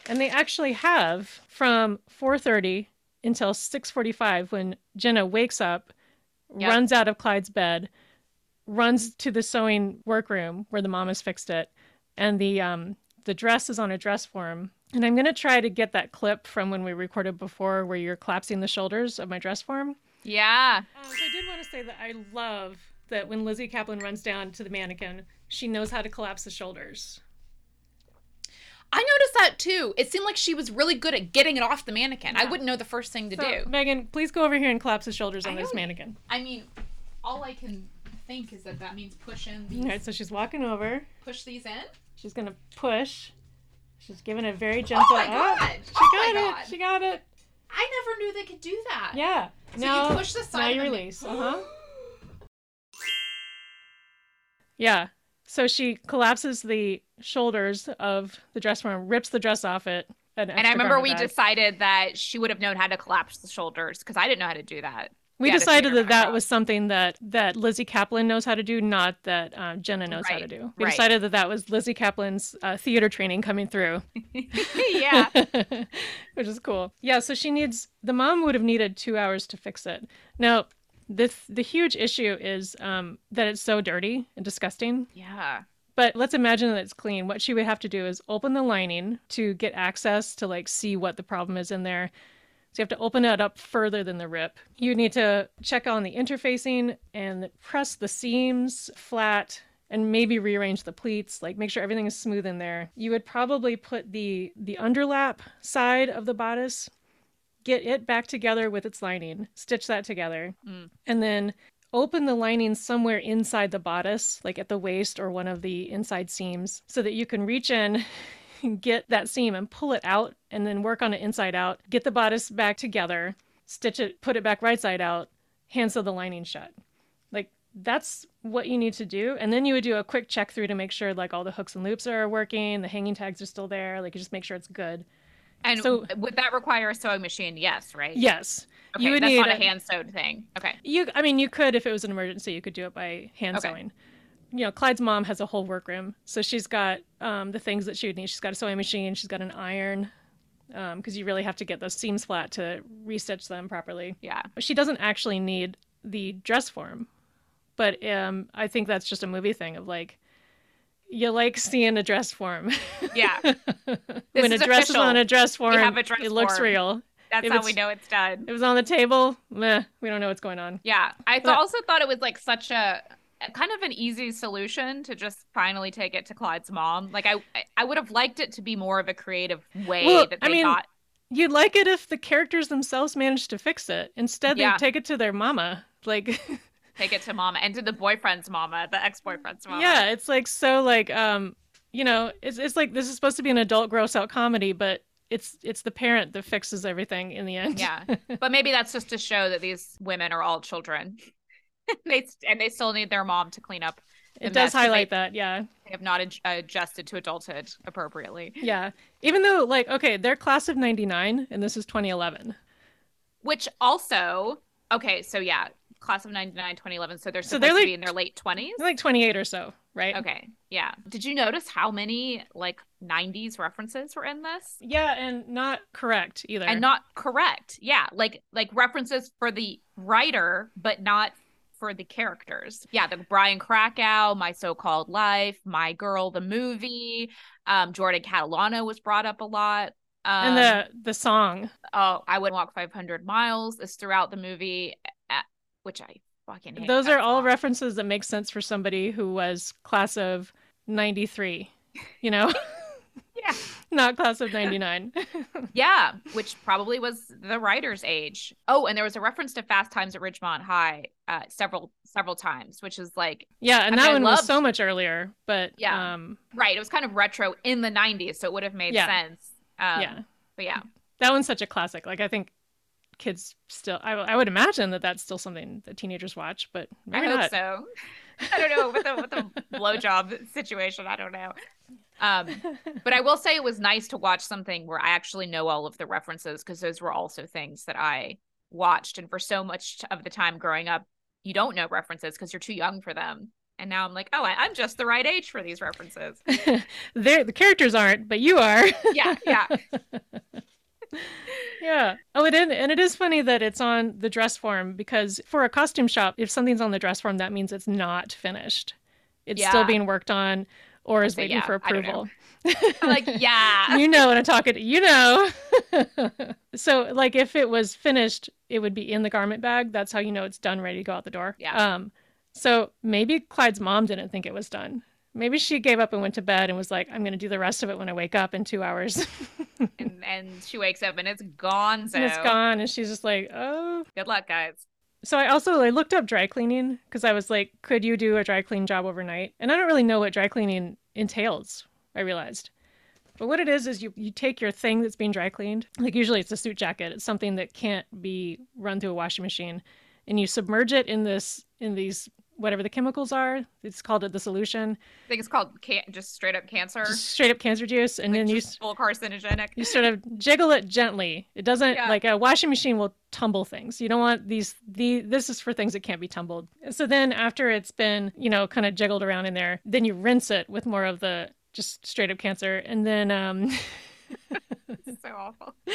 And they actually have from 4.30 until 6.45 when Jenna wakes up, Yep. runs out of Clyde's bed, runs to the sewing workroom where the mom has fixed it. And the, um, the dress is on a dress form. And I'm going to try to get that clip from when we recorded before where you're collapsing the shoulders of my dress form. Yeah. Um, so I did want to say that I love that when Lizzy Caplan runs down to the mannequin, she knows how to collapse the shoulders. I noticed that too. It seemed like she was really good at getting it off the mannequin. I wouldn't know the first thing to So, do. Meghan, please go over here and collapse the shoulders on this mannequin. I mean, all I can think is that that means push in All these, right, so she's walking over. push these in. She's gonna push. She's giving a very gentle. Oh my god! She oh got my it. She got it. I never knew they could do that. Yeah. So now, you push the side. now you release. Uh huh. Yeah. So she collapses the shoulders of the dress form, rips the dress off it. An And I remember we bag. decided that she would have known how to collapse the shoulders because I didn't know how to do that. we Yeah, decided that that was something that that Lizzy Caplan knows how to do, not that um, Jenna knows how to do. We right. decided that that was Lizzy Caplan's uh, theater training coming through, yeah. which is cool. Yeah, so she needs the mom would have needed two hours to fix it. Now, the the huge issue is um, that it's so dirty and disgusting. Yeah. But let's imagine that it's clean. What she would have to do is open the lining to get access to like see what the problem is in there. So you have to open it up further than the rip. You need to check on the interfacing and press the seams flat and maybe rearrange the pleats, like make sure everything is smooth in there. You would probably put the the underlap side of the bodice, get it back together with its lining, stitch that together, Mm. and then open the lining somewhere inside the bodice, like at the waist or one of the inside seams, so that you can reach in, get that seam and pull it out, and then work on it inside out. Get the bodice back together, stitch it, put it back right side out, hand sew the lining shut. Like that's what you need to do. And then you would do a quick check through to make sure like all the hooks and loops are working, the hanging tags are still there. Like you just make sure it's good. And So- would that require a sewing machine? Yes, right? Yes. Okay, you would that's need not a hand sewed thing. Okay. You, I mean, you could if it was an emergency, you could do it by hand Okay. sewing. You know, Clyde's mom has a whole workroom, so she's got um, the things that she would need. She's got a sewing machine, she's got an iron, because you really have to get those seams flat to restitch them properly. Yeah. But she doesn't actually need the dress form, but um, I think that's just a movie thing of like, you like seeing a dress form. Yeah. when a dress is on a dress form, dress it looks form. real. That's If how we know it's done. It was on the table. Meh, we don't know what's going on. Yeah, I th- also thought it was like such a kind of an easy solution to just finally take it to Clyde's mom. Like I, I- I would have liked it to be more of a creative way Well, that I they mean, got. You'd like it if the characters themselves managed to fix it. Instead, Yeah. they take it to their mama. Like, Take it to mama and to the boyfriend's mama, the ex-boyfriend's mama. yeah, it's like so like um, you know, it's it's like this is supposed to be an adult gross out comedy, but it's it's the parent that fixes everything in the end. Yeah. But maybe that's just to show that these women are all children. they and they still need their mom to clean up. it does highlight they, that. Yeah. They have not ad- adjusted to adulthood appropriately. Yeah. Even though like okay, they're class of 99 and this is 2011. Which also, okay, so yeah, class of 99, 2011. So they're So they're to like- be in their late 20s. They're like 28 or so, right? Okay. Yeah. Did you notice how many like 90s references were in this? Yeah, and not correct either. And not correct. Yeah, like like references for the writer but not for the characters. Yeah, the Brian Krakow, My So-Called Life, My Girl the movie, um Jordan Catalano was brought up a lot. Um, and the the song. oh, I would walk 500 miles is throughout the movie, uh, which I fucking. Those are all song. references that make sense for somebody who was class of 93, you know? Yeah. not class of 99. Yeah, which probably was the writer's age. Oh, and there was a reference to Fast Times at Ridgemont High uh, several several times, which is like yeah, and I that mean, one was so much earlier, but Yeah. um right. It was kind of retro in the '90s, so it would have made Yeah. sense. Um, yeah. but yeah, That one's such a classic. Like I think kids still I, I would imagine that that's still something that teenagers watch, but maybe I hope not. so. I don't know with the with the blowjob situation. I don't know. Um, but I will say it was nice to watch something where I actually know all of the references because those were also things that I watched, and for so much of the time growing up, you don't know references because you're too young for them. And now I'm like, oh, I, I'm just the right age for these references. The characters aren't, but you are. Yeah, yeah. Yeah. Oh, it is, and it is funny that it's on the dress form because for a costume shop, if something's on the dress form, that means it's not finished. It's still being worked on or is say, waiting yeah, for I don't know. approval. I'm like, yeah. you know what I'm talking. to. You know. so, like, if it was finished, it would be in the garment bag. That's how you know it's done, ready to go out the door. Yeah. Um. So maybe Clyde's mom didn't think it was done. Maybe she gave up and went to bed and was like, "I'm going to do the rest of it when I wake up in two hours." and, and she wakes up and it's gone. So and it's gone, and she's just like, "Oh." good luck, guys. So I also I looked up dry cleaning because I was like, could you do a dry clean job overnight? And I don't really know what dry cleaning entails. I realized, but what it is is you you take your thing that's being dry cleaned, like usually it's a suit jacket, it's something that can't be run through a washing machine, and you submerge it in this in these whatever the chemicals are. It's called it the solution, I think it's called can- just straight up cancer. just straight up cancer juice, and like then you just full carcinogenic. you sort of jiggle it gently. It doesn't Yeah. like a washing machine will tumble things. You don't want these the this is for things that can't be tumbled. So then after it's been, you know, kind of jiggled around in there, then you rinse it with more of the just straight up cancer and then um so awful.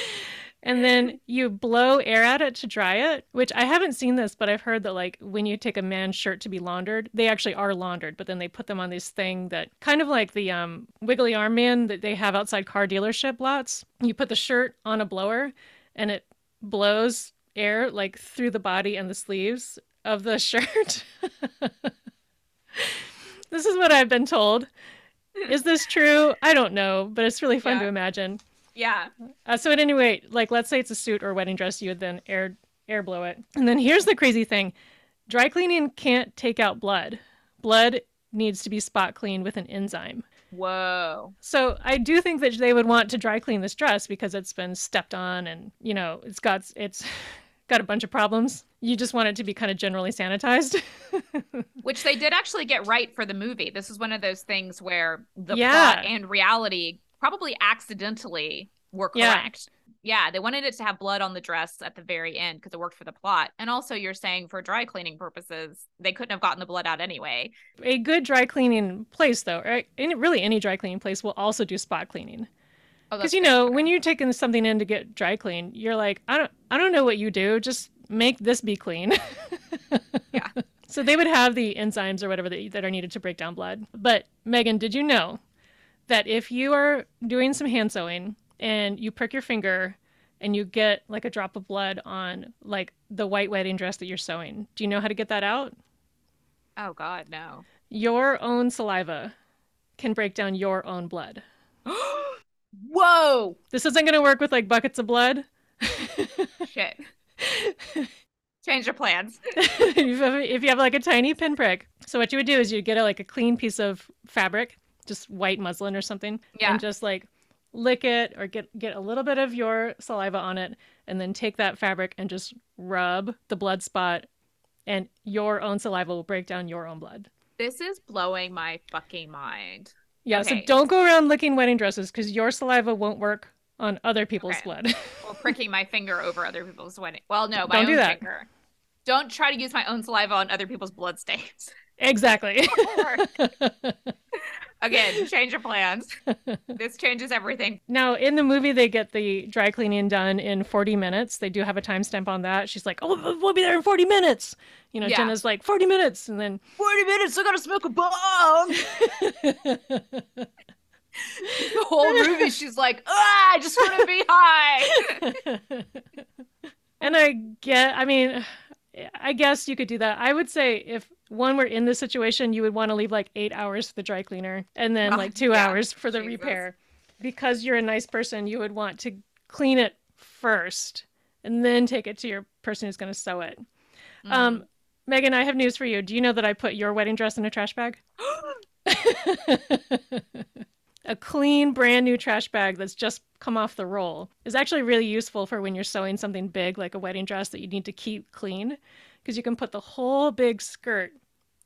and then you blow air at it to dry it, which I haven't seen this, but I've heard that like when you take a man's shirt to be laundered, they actually are laundered, but then they put them on this thing that kind of like the um wiggly arm man that they have outside car dealership lots. You put the shirt on a blower and it blows air like through the body and the sleeves of the shirt. this is what I've been told. Is this true? I don't know, but it's really fun Yeah. to imagine. Yeah. Uh, so at any rate, like let's say it's a suit or a wedding dress, you would then air air blow it. And then here's the crazy thing: dry cleaning can't take out blood. Blood needs to be spot cleaned with an enzyme. Whoa. So I do think that they would want to dry clean this dress because it's been stepped on and you know it's got it's got a bunch of problems. You just want it to be kind of generally sanitized. Which they did actually get right for the movie. This is one of those things where the Yeah. plot and reality probably accidentally were Yeah. correct. Yeah. they wanted it to have blood on the dress at the very end because it worked for the plot. And also, you're saying for dry cleaning purposes, they couldn't have gotten the blood out anyway. a good dry cleaning place, though, right? Any, really any dry cleaning place will also do spot cleaning. Oh, because that's you know when you're taking something in to get dry cleaned you're like i don't i don't know what you do just make this be clean Yeah. So they would have the enzymes or whatever that, that are needed to break down blood. But Meghan, did you know that if you are doing some hand sewing and you prick your finger and you get like a drop of blood on like the white wedding dress that you're sewing, do you know how to get that out? Oh God, no. Your own saliva can break down your own blood. Whoa! This isn't going to work with like buckets of blood. Shit. Change your plans. if, you have, if you have like a tiny pinprick. So what you would do is you'd get a, like a clean piece of fabric, just white muslin or something, Yeah. and just like lick it or get get a little bit of your saliva on it, and then take that fabric and just rub the blood spot, and your own saliva will break down your own blood. This is blowing my fucking mind. Yeah, so don't go around licking wedding dresses because your saliva won't work on other people's Okay. blood. Or pricking my finger over other people's wedding. Well, no, my Don't own do that. finger. Don't try to use my own saliva on other people's blood stains. exactly. Again, change of plans. This changes everything. Now, in the movie, they get the dry cleaning done in 40 minutes. They do have a timestamp on that. She's like, oh, we'll be there in 40 minutes. You know, Yeah. Jenna's like, 40 minutes. And then 40 minutes, I gotta smoke a bomb. The whole movie, she's like, ah, I just want to be high. and I get, I mean, I guess you could do that. I would say if one were in this situation, you would want to leave like eight hours for the dry cleaner and then Oh, like two yeah. hours for the Jesus. repair. Because you're a nice person, you would want to clean it first and then take it to your person who's going to sew it. Mm. Um, Meghan, I have news for you. Do you know that I put your wedding dress in a trash bag? a clean, brand new trash bag that's just come off the roll is actually really useful for when you're sewing something big like a wedding dress that you need to keep clean because you can put the whole big skirt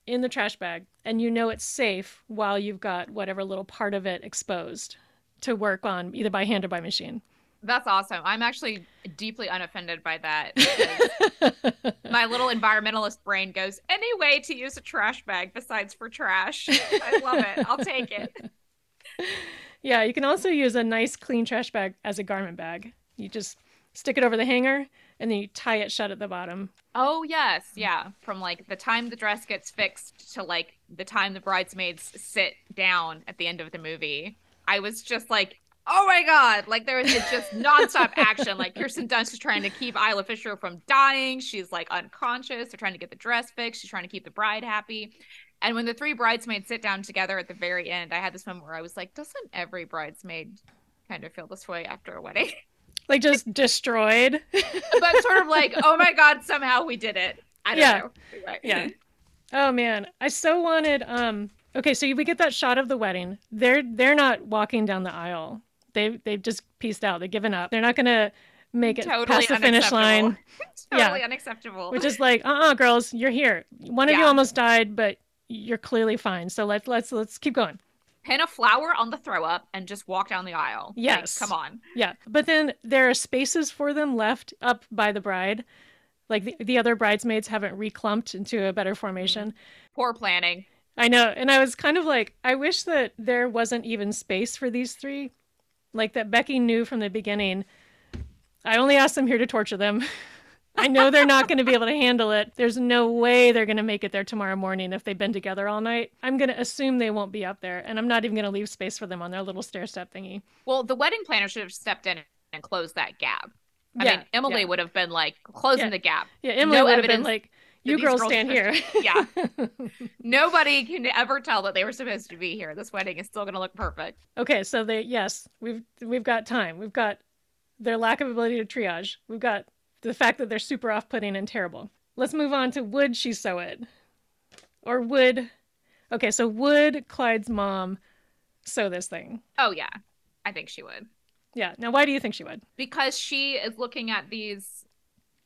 in the trash bag and you know it's safe while you've got whatever little part of it exposed to work on either by hand or by machine. That's awesome. I'm actually deeply unoffended by that. My little environmentalist brain goes, any way to use a trash bag besides for trash. I love it. I'll take it. Yeah, you can also use a nice clean trash bag as a garment bag. You just stick it over the hanger and then you tie it shut at the bottom. Oh, yes. Yeah. From like the time the dress gets fixed to like the time the bridesmaids sit down at the end of the movie. I was just like, oh my God. Like there was just nonstop action. Like Kirsten Dunst is trying to keep Isla Fisher from dying. She's like unconscious. They're trying to get the dress fixed. She's trying to keep the bride happy. And when the three bridesmaids sit down together at the very end, I had this moment where I was like, doesn't every bridesmaid kind of feel this way after a wedding? Like just destroyed. but sort of like, oh my God, somehow we did it. I don't Yeah. know. Right. yeah. Oh man, I so wanted um okay, so we get that shot of the wedding. They're they're not walking down the aisle. They they've just pieced out. They've given up. They're not going to make it Totally past the finish line, totally Yeah. unacceptable. which is like, "Uh-uh, girls, you're here. One of you almost died, but you're clearly fine. So let's let's let's keep going." Pin a flower on the throw up and just walk down the aisle. Like, Yes. come on. Yeah, but then there are spaces for them left up by the bride. Like the, the other bridesmaids haven't reclumped into a better formation. Mm-hmm. Poor planning. I know. And I was kind of like, I wish that there wasn't even space for these three. Like that Becky knew from the beginning. I only asked them here to torture them. I know they're not going to be able to handle it. There's no way they're going to make it there tomorrow morning if they've been together all night. I'm going to assume they won't be up there, and I'm not even going to leave space for them on their little stair step thingy. Well, the wedding planner should have stepped in and closed that gap. I Yeah, mean, Emily yeah. would have been like closing Yeah. the gap. Yeah, Emily No would have been like, "You girls girls stand here." Yeah. Nobody can ever tell that they were supposed to be here. This wedding is still going to look perfect. Okay, so they yes, we've we've got time. We've got their lack of ability to triage. We've got the fact that they're super off-putting and terrible. Let's move on to would she sew it? Or would Okay, so would Clyde's mom sew this thing? Oh, yeah. I think she would. Yeah. Now why do you think she would? because she is looking at these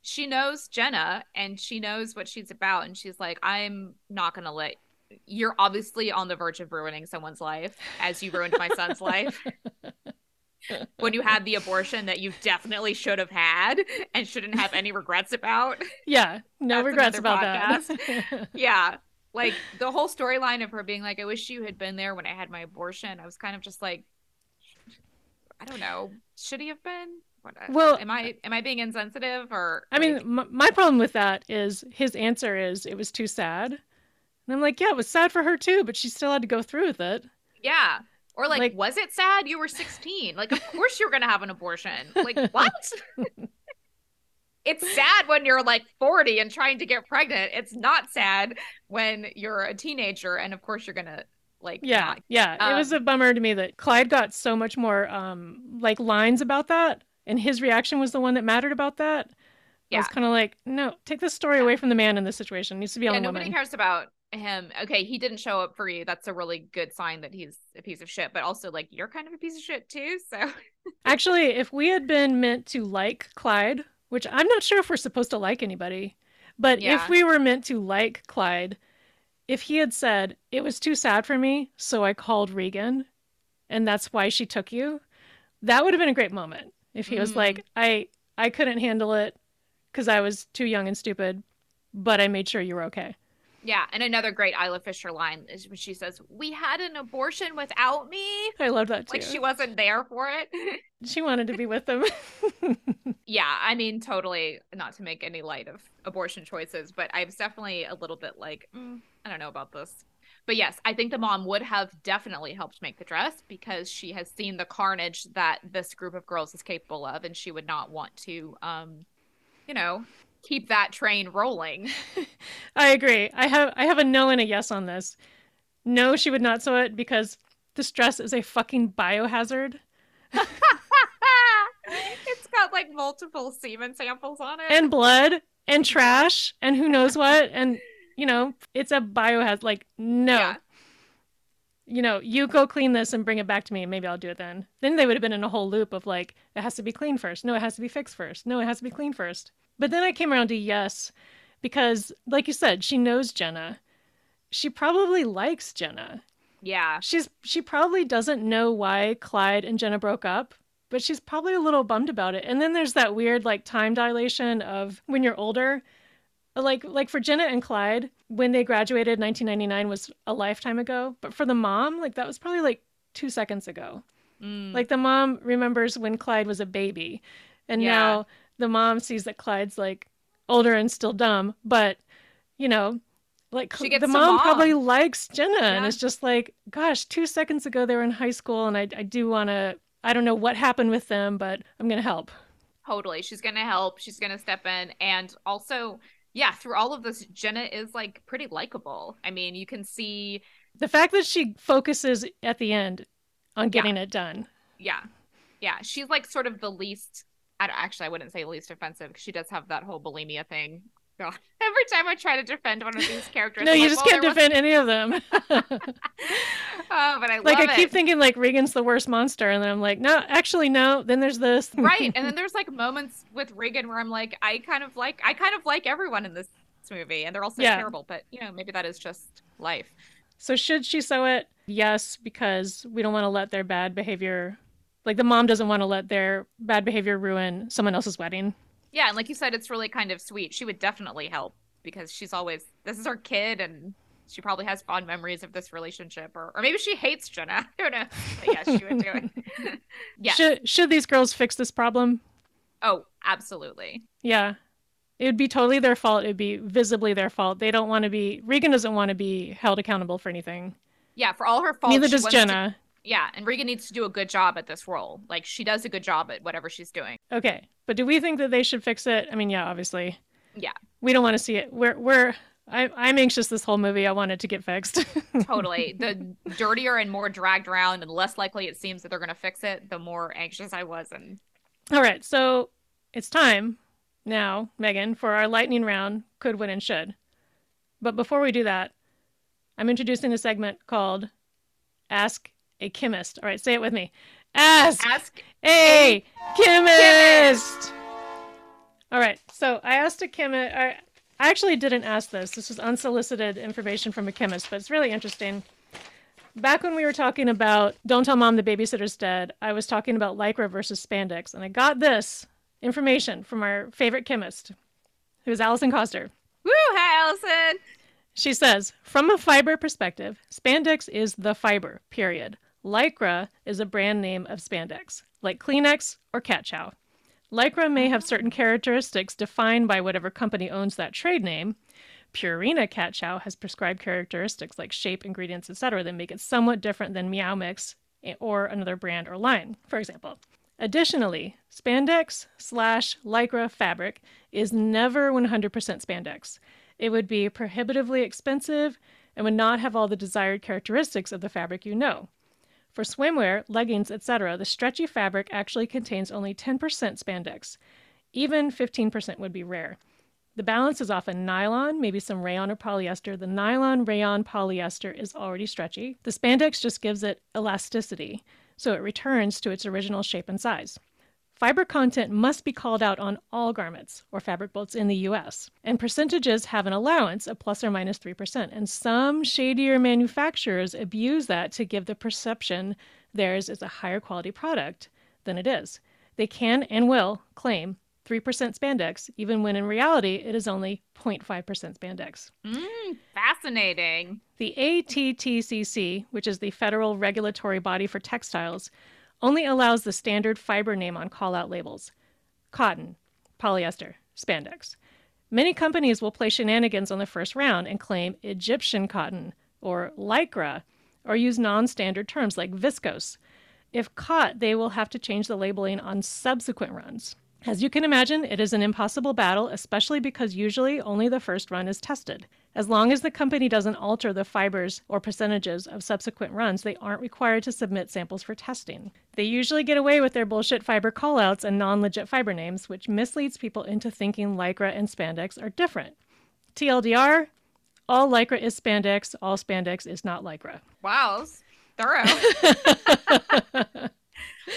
she knows Jenna and she knows what she's about and she's like I'm not going to let you're obviously on the verge of ruining someone's life as you ruined my son's life when you had the abortion that you definitely should have had and shouldn't have any regrets about Yeah, no regrets about that. yeah like the whole storyline of her being like I wish you had been there when I had my abortion I was kind of just like I don't know should he have been What, uh, Well, am I am I being insensitive or? I mean, like- m- my problem with that is his answer is it was too sad. And I'm like, yeah, it was sad for her too, but she still had to go through with it. yeah. Or like, like- was it sad? You were 16. Like, of course you were gonna have an abortion. Like, what? it's sad when you're like 40 and trying to get pregnant. It's not sad when you're a teenager, and of course you're gonna like. Yeah, not- yeah. it was a Um, bummer to me that Clyde got so much more um like lines about that, and his reaction was the one that mattered about that. I was kind of like, no, take this story away from the man in this situation. It needs to be on Yeah, the nobody woman. cares about him. Okay, he didn't show up for you. That's a really good sign that he's a piece of shit. But also, like, you're kind of a piece of shit too. So Actually, if we had been meant to like Clyde, which I'm not sure if we're supposed to like anybody, but Yeah. if we were meant to like Clyde, if he had said, it was too sad for me, so I called Regan, and that's why she took you, that would have been a great moment. If he was Mm. like, I I couldn't handle it because I was too young and stupid, but I made sure you were okay. Yeah, and another great Isla Fisher line is when she says, "We had an abortion without me." I love that too. Like she wasn't there for it. she wanted to be with them. yeah, I mean, totally. Not to make any light of abortion choices, but I was definitely a little bit like, mm, I don't know about this. But yes, I think the mom would have definitely helped make the dress because she has seen the carnage that this group of girls is capable of, and she would not want to, um, you know, keep that train rolling. I agree. I have I have a no and a yes on this. No, she would not sew it because this dress is a fucking biohazard. it's got like multiple semen samples on it. And blood and trash and who knows what and you know, it's a biohazard like no. Yeah. You know, you go clean this and bring it back to me and maybe I'll do it then. Then they would have been in a whole loop of like it has to be clean first. No, it has to be fixed first. No, it has to be clean first. But then I came around to yes because like you said, she knows Jenna. She probably likes Jenna. yeah. She's she probably doesn't know why Clyde and Jenna broke up, but she's probably a little bummed about it. And then there's that weird like time dilation of when you're older. Like like for Jenna and Clyde, when they graduated 1999 was a lifetime ago, but for the mom, like that was probably like 2 seconds ago. Mm. Like the mom remembers when Clyde was a baby. And Yeah. now the mom sees that Clyde's like older and still dumb, but you know, like the mom, mom. probably likes Jenna and it's just like, gosh, two seconds ago they were in high school and I, I do want to, I don't know what happened with them, but I'm going to help. Totally. She's going to help. She's going to step in. And also, yeah, through all of this, Jenna is like pretty likable. I mean, you can see, The fact that she focuses at the end on getting it done. yeah, yeah, she's like sort of the least, I don't, actually, I wouldn't say least offensive because she does have that whole bulimia thing. God. Every time I try to defend one of these characters, No, I'm you like, just well, can't defend any of them. Oh, but I like I keep it. thinking like Regan's the worst monster and then I'm like, no, actually no, then there's this. right and then there's like moments with regan where i'm like i kind of like i kind of like everyone in this movie and they're also Yeah. terrible but you know maybe that is just life So should she sew it? Yes, because we don't want to let their bad behavior like the mom doesn't want to let their bad behavior ruin someone else's wedding. yeah and like you said it's really kind of sweet she would definitely help because she's always this is her kid and she probably has fond memories of this relationship or, or maybe she hates jenna i don't know but yeah she would do it yeah Should should these girls fix this problem? oh absolutely Yeah. It would be totally their fault. It would be visibly their fault. They don't want to be Regan doesn't want to be held accountable for anything. yeah for all her faults Neither does wants to- Jenna. Yeah and regan needs to do a good job at this role like she does a good job at whatever she's doing Okay. But do we think that they should fix it? I mean, yeah, obviously. Yeah. We don't want to see it. We're we're I, I'm anxious this whole movie. I want it to get fixed. totally the dirtier and more dragged around and less likely it seems that they're going to fix it the more anxious i was and All right, so it's time now, Meghan, for our lightning round could, win and should. But before we do that, I'm introducing a segment called Ask a Chemist. All right, say it with me. Ask ask a chemist. All right, so I asked a chemist. I I actually didn't ask this. This was unsolicited information from a chemist, but it's really interesting. Back when we were talking about Don't Tell Mom the Babysitter's Dead, I was talking about Lycra versus spandex, and I got this information from our favorite chemist, who is Allison Coster. woo hi allison She says, from a fiber perspective, spandex is the fiber, period. Lycra is a brand name of spandex, like Kleenex or cat chow. Lycra may have ah. certain characteristics defined by whatever company owns that trade name. Purina Cat Chow has prescribed characteristics like shape, ingredients, etc., that make it somewhat different than Meow Mix eh, or another brand or line, for example. Additionally, spandex slash lycra fabric is never 100% spandex. It would be prohibitively expensive and would not have all the desired characteristics of the fabric you know. For swimwear, leggings, etc., the stretchy fabric actually contains only 10% spandex. Even 15% would be rare. The balance is often nylon, maybe some rayon or polyester. The nylon, rayon, polyester is already stretchy. The spandex just gives it elasticity, so it returns to its original shape and size. Fiber content must be called out on all garments or fabric bolts in the US, and percentages have an allowance of plus or minus 3%. And some shadier manufacturers abuse that to give the perception theirs is a higher quality product than it is. They can and will claim 3% spandex, even when in reality it is only 0.5% spandex. Mm, fascinating. The AATCC, which is the federal regulatory body for textiles, only allows the standard fiber name on call out labels cotton, polyester, spandex. Many companies will play shenanigans on the first round and claim Egyptian cotton or lycra or use non standard terms like viscose. If caught, they will have to change the labeling on subsequent runs. As you can imagine, it is an impossible battle, especially because usually only the first run is tested. As long as the company doesn't alter the fibers or percentages of subsequent runs, they aren't required to submit samples for testing. They usually get away with their bullshit fiber callouts and non legit fiber names, which misleads people into thinking Lycra and spandex are different. TLDR all Lycra is spandex, all spandex is not Lycra. Wow, thorough.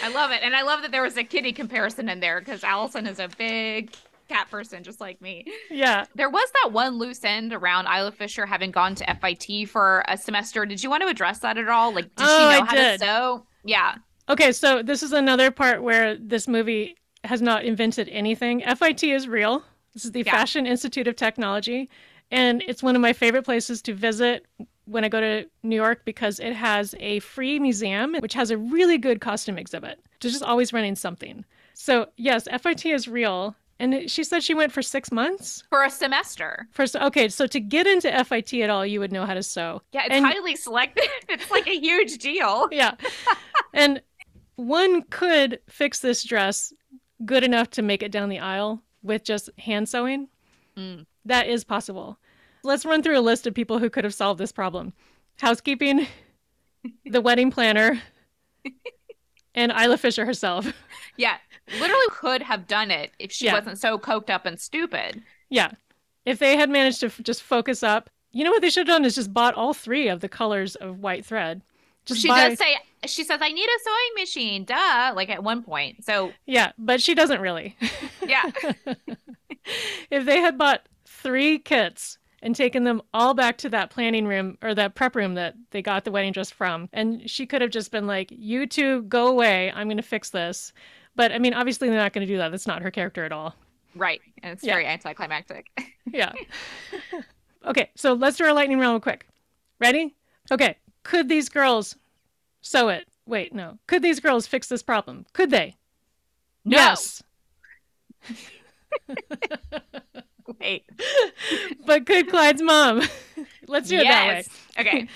I love it. And I love that there was a kitty comparison in there because Allison is a big cat person just like me. Yeah. There was that one loose end around Isla Fisher having gone to FIT for a semester. Did you want to address that at all? Like, did Oh, she know I how did. to sew? Yeah. Okay, so this is another part where this movie has not invented anything. FIT is real. This is the Yeah. Fashion Institute of Technology, and it's one of my favorite places to visit when I go to New York because it has a free museum which has a really good costume exhibit. They're just always running something. So, yes, FIT is real. And she said she went for six months. For a semester. First, okay, so to get into FIT at all, you would know how to sew. Yeah, it's And- highly selective. It's like a huge deal. yeah. and one could fix this dress good enough to make it down the aisle with just hand sewing. Mm. That is possible. Let's run through a list of people who could have solved this problem housekeeping, the wedding planner, and Isla Fisher herself. Yeah. Literally could have done it if she Yeah. wasn't so coked up and stupid. Yeah. If they had managed to f- just focus up, you know what they should have done is just bought all three of the colors of white thread. Just she buy- does say she says, I need a sewing machine, duh, like at one point. So Yeah, but she doesn't really. yeah. if they had bought three kits and taken them all back to that planning room or that prep room that they got the wedding dress from, and she could have just been like, You two go away. I'm going to fix this. But I mean, obviously, they're not going to do that. That's not her character at all. Right. And it's Yeah. very anticlimactic. Yeah. okay, so let's do our lightning round real quick. Ready? Okay. Could these girls sew it? Wait, no. Could these girls fix this problem? Could they? No. Yes. Wait. But could Clyde's mom? let's do it that way. yes. Okay.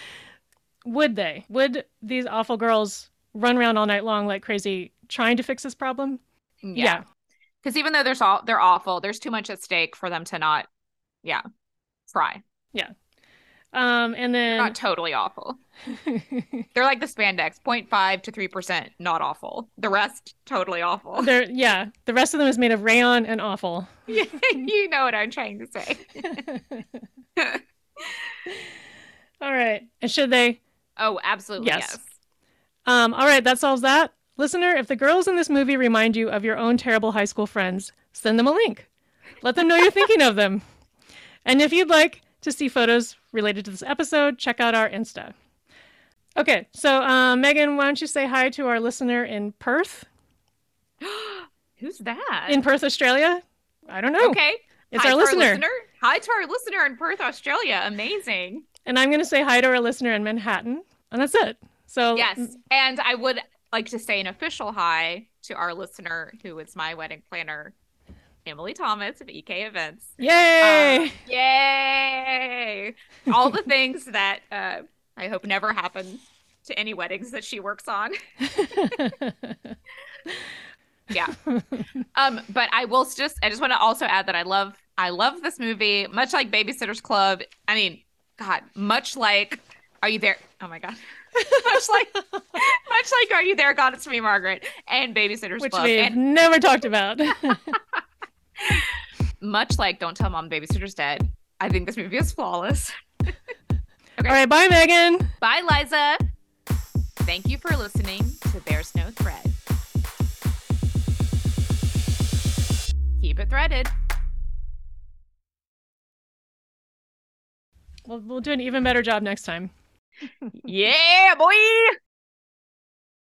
Would they? Would these awful girls run around all night long like crazy trying to fix this problem? Yeah. Because even though there's all they're awful, there's too much at stake for them to not, yeah, try. Yeah. Um, and They're then not totally awful. They're like the spandex, 0.5 to 3%, not awful. The rest, totally awful. they're yeah, the rest of them is made of rayon and awful. you know what I'm trying to say. all right. And should they? Oh, absolutely. Yes. Yes. Um, all right, that solves that. Listener, if the girls in this movie remind you of your own terrible high school friends, send them a link. Let them know you're thinking of them. And if you'd like to see photos related to this episode, check out our Insta. Okay, so uh, Meghan, why don't you say hi to our listener in Perth? Who's that? In Perth, Australia? I don't know. okay. It's Hi our to listener. Hi to our listener in Perth, Australia. Amazing. And I'm going to say hi to our listener in Manhattan. And that's it. So, Yes. And I would like to say an official hi to our listener who is my wedding planner, Emily Thomas of EK Events. Yay! Uh, yay! All the things that uh, I hope never happen to any weddings that she works on. yeah. Um, but I will just I just want to also add that I love I love this movie, much like Babysitter's Club. I mean, God, much like Are You There? Oh my God. Much like much like Are You There, God It's Me, Margaret, and Babysitter's Which Club. we've And never talked about. much like Don't Tell Mom Babysitter's Dead. I think this movie is flawless. All right, bye, Meghan. Bye, Liza. Thank you for listening to There's No Thread. Keep it threaded. We'll, we'll do an even better job next time. Yeah, boy.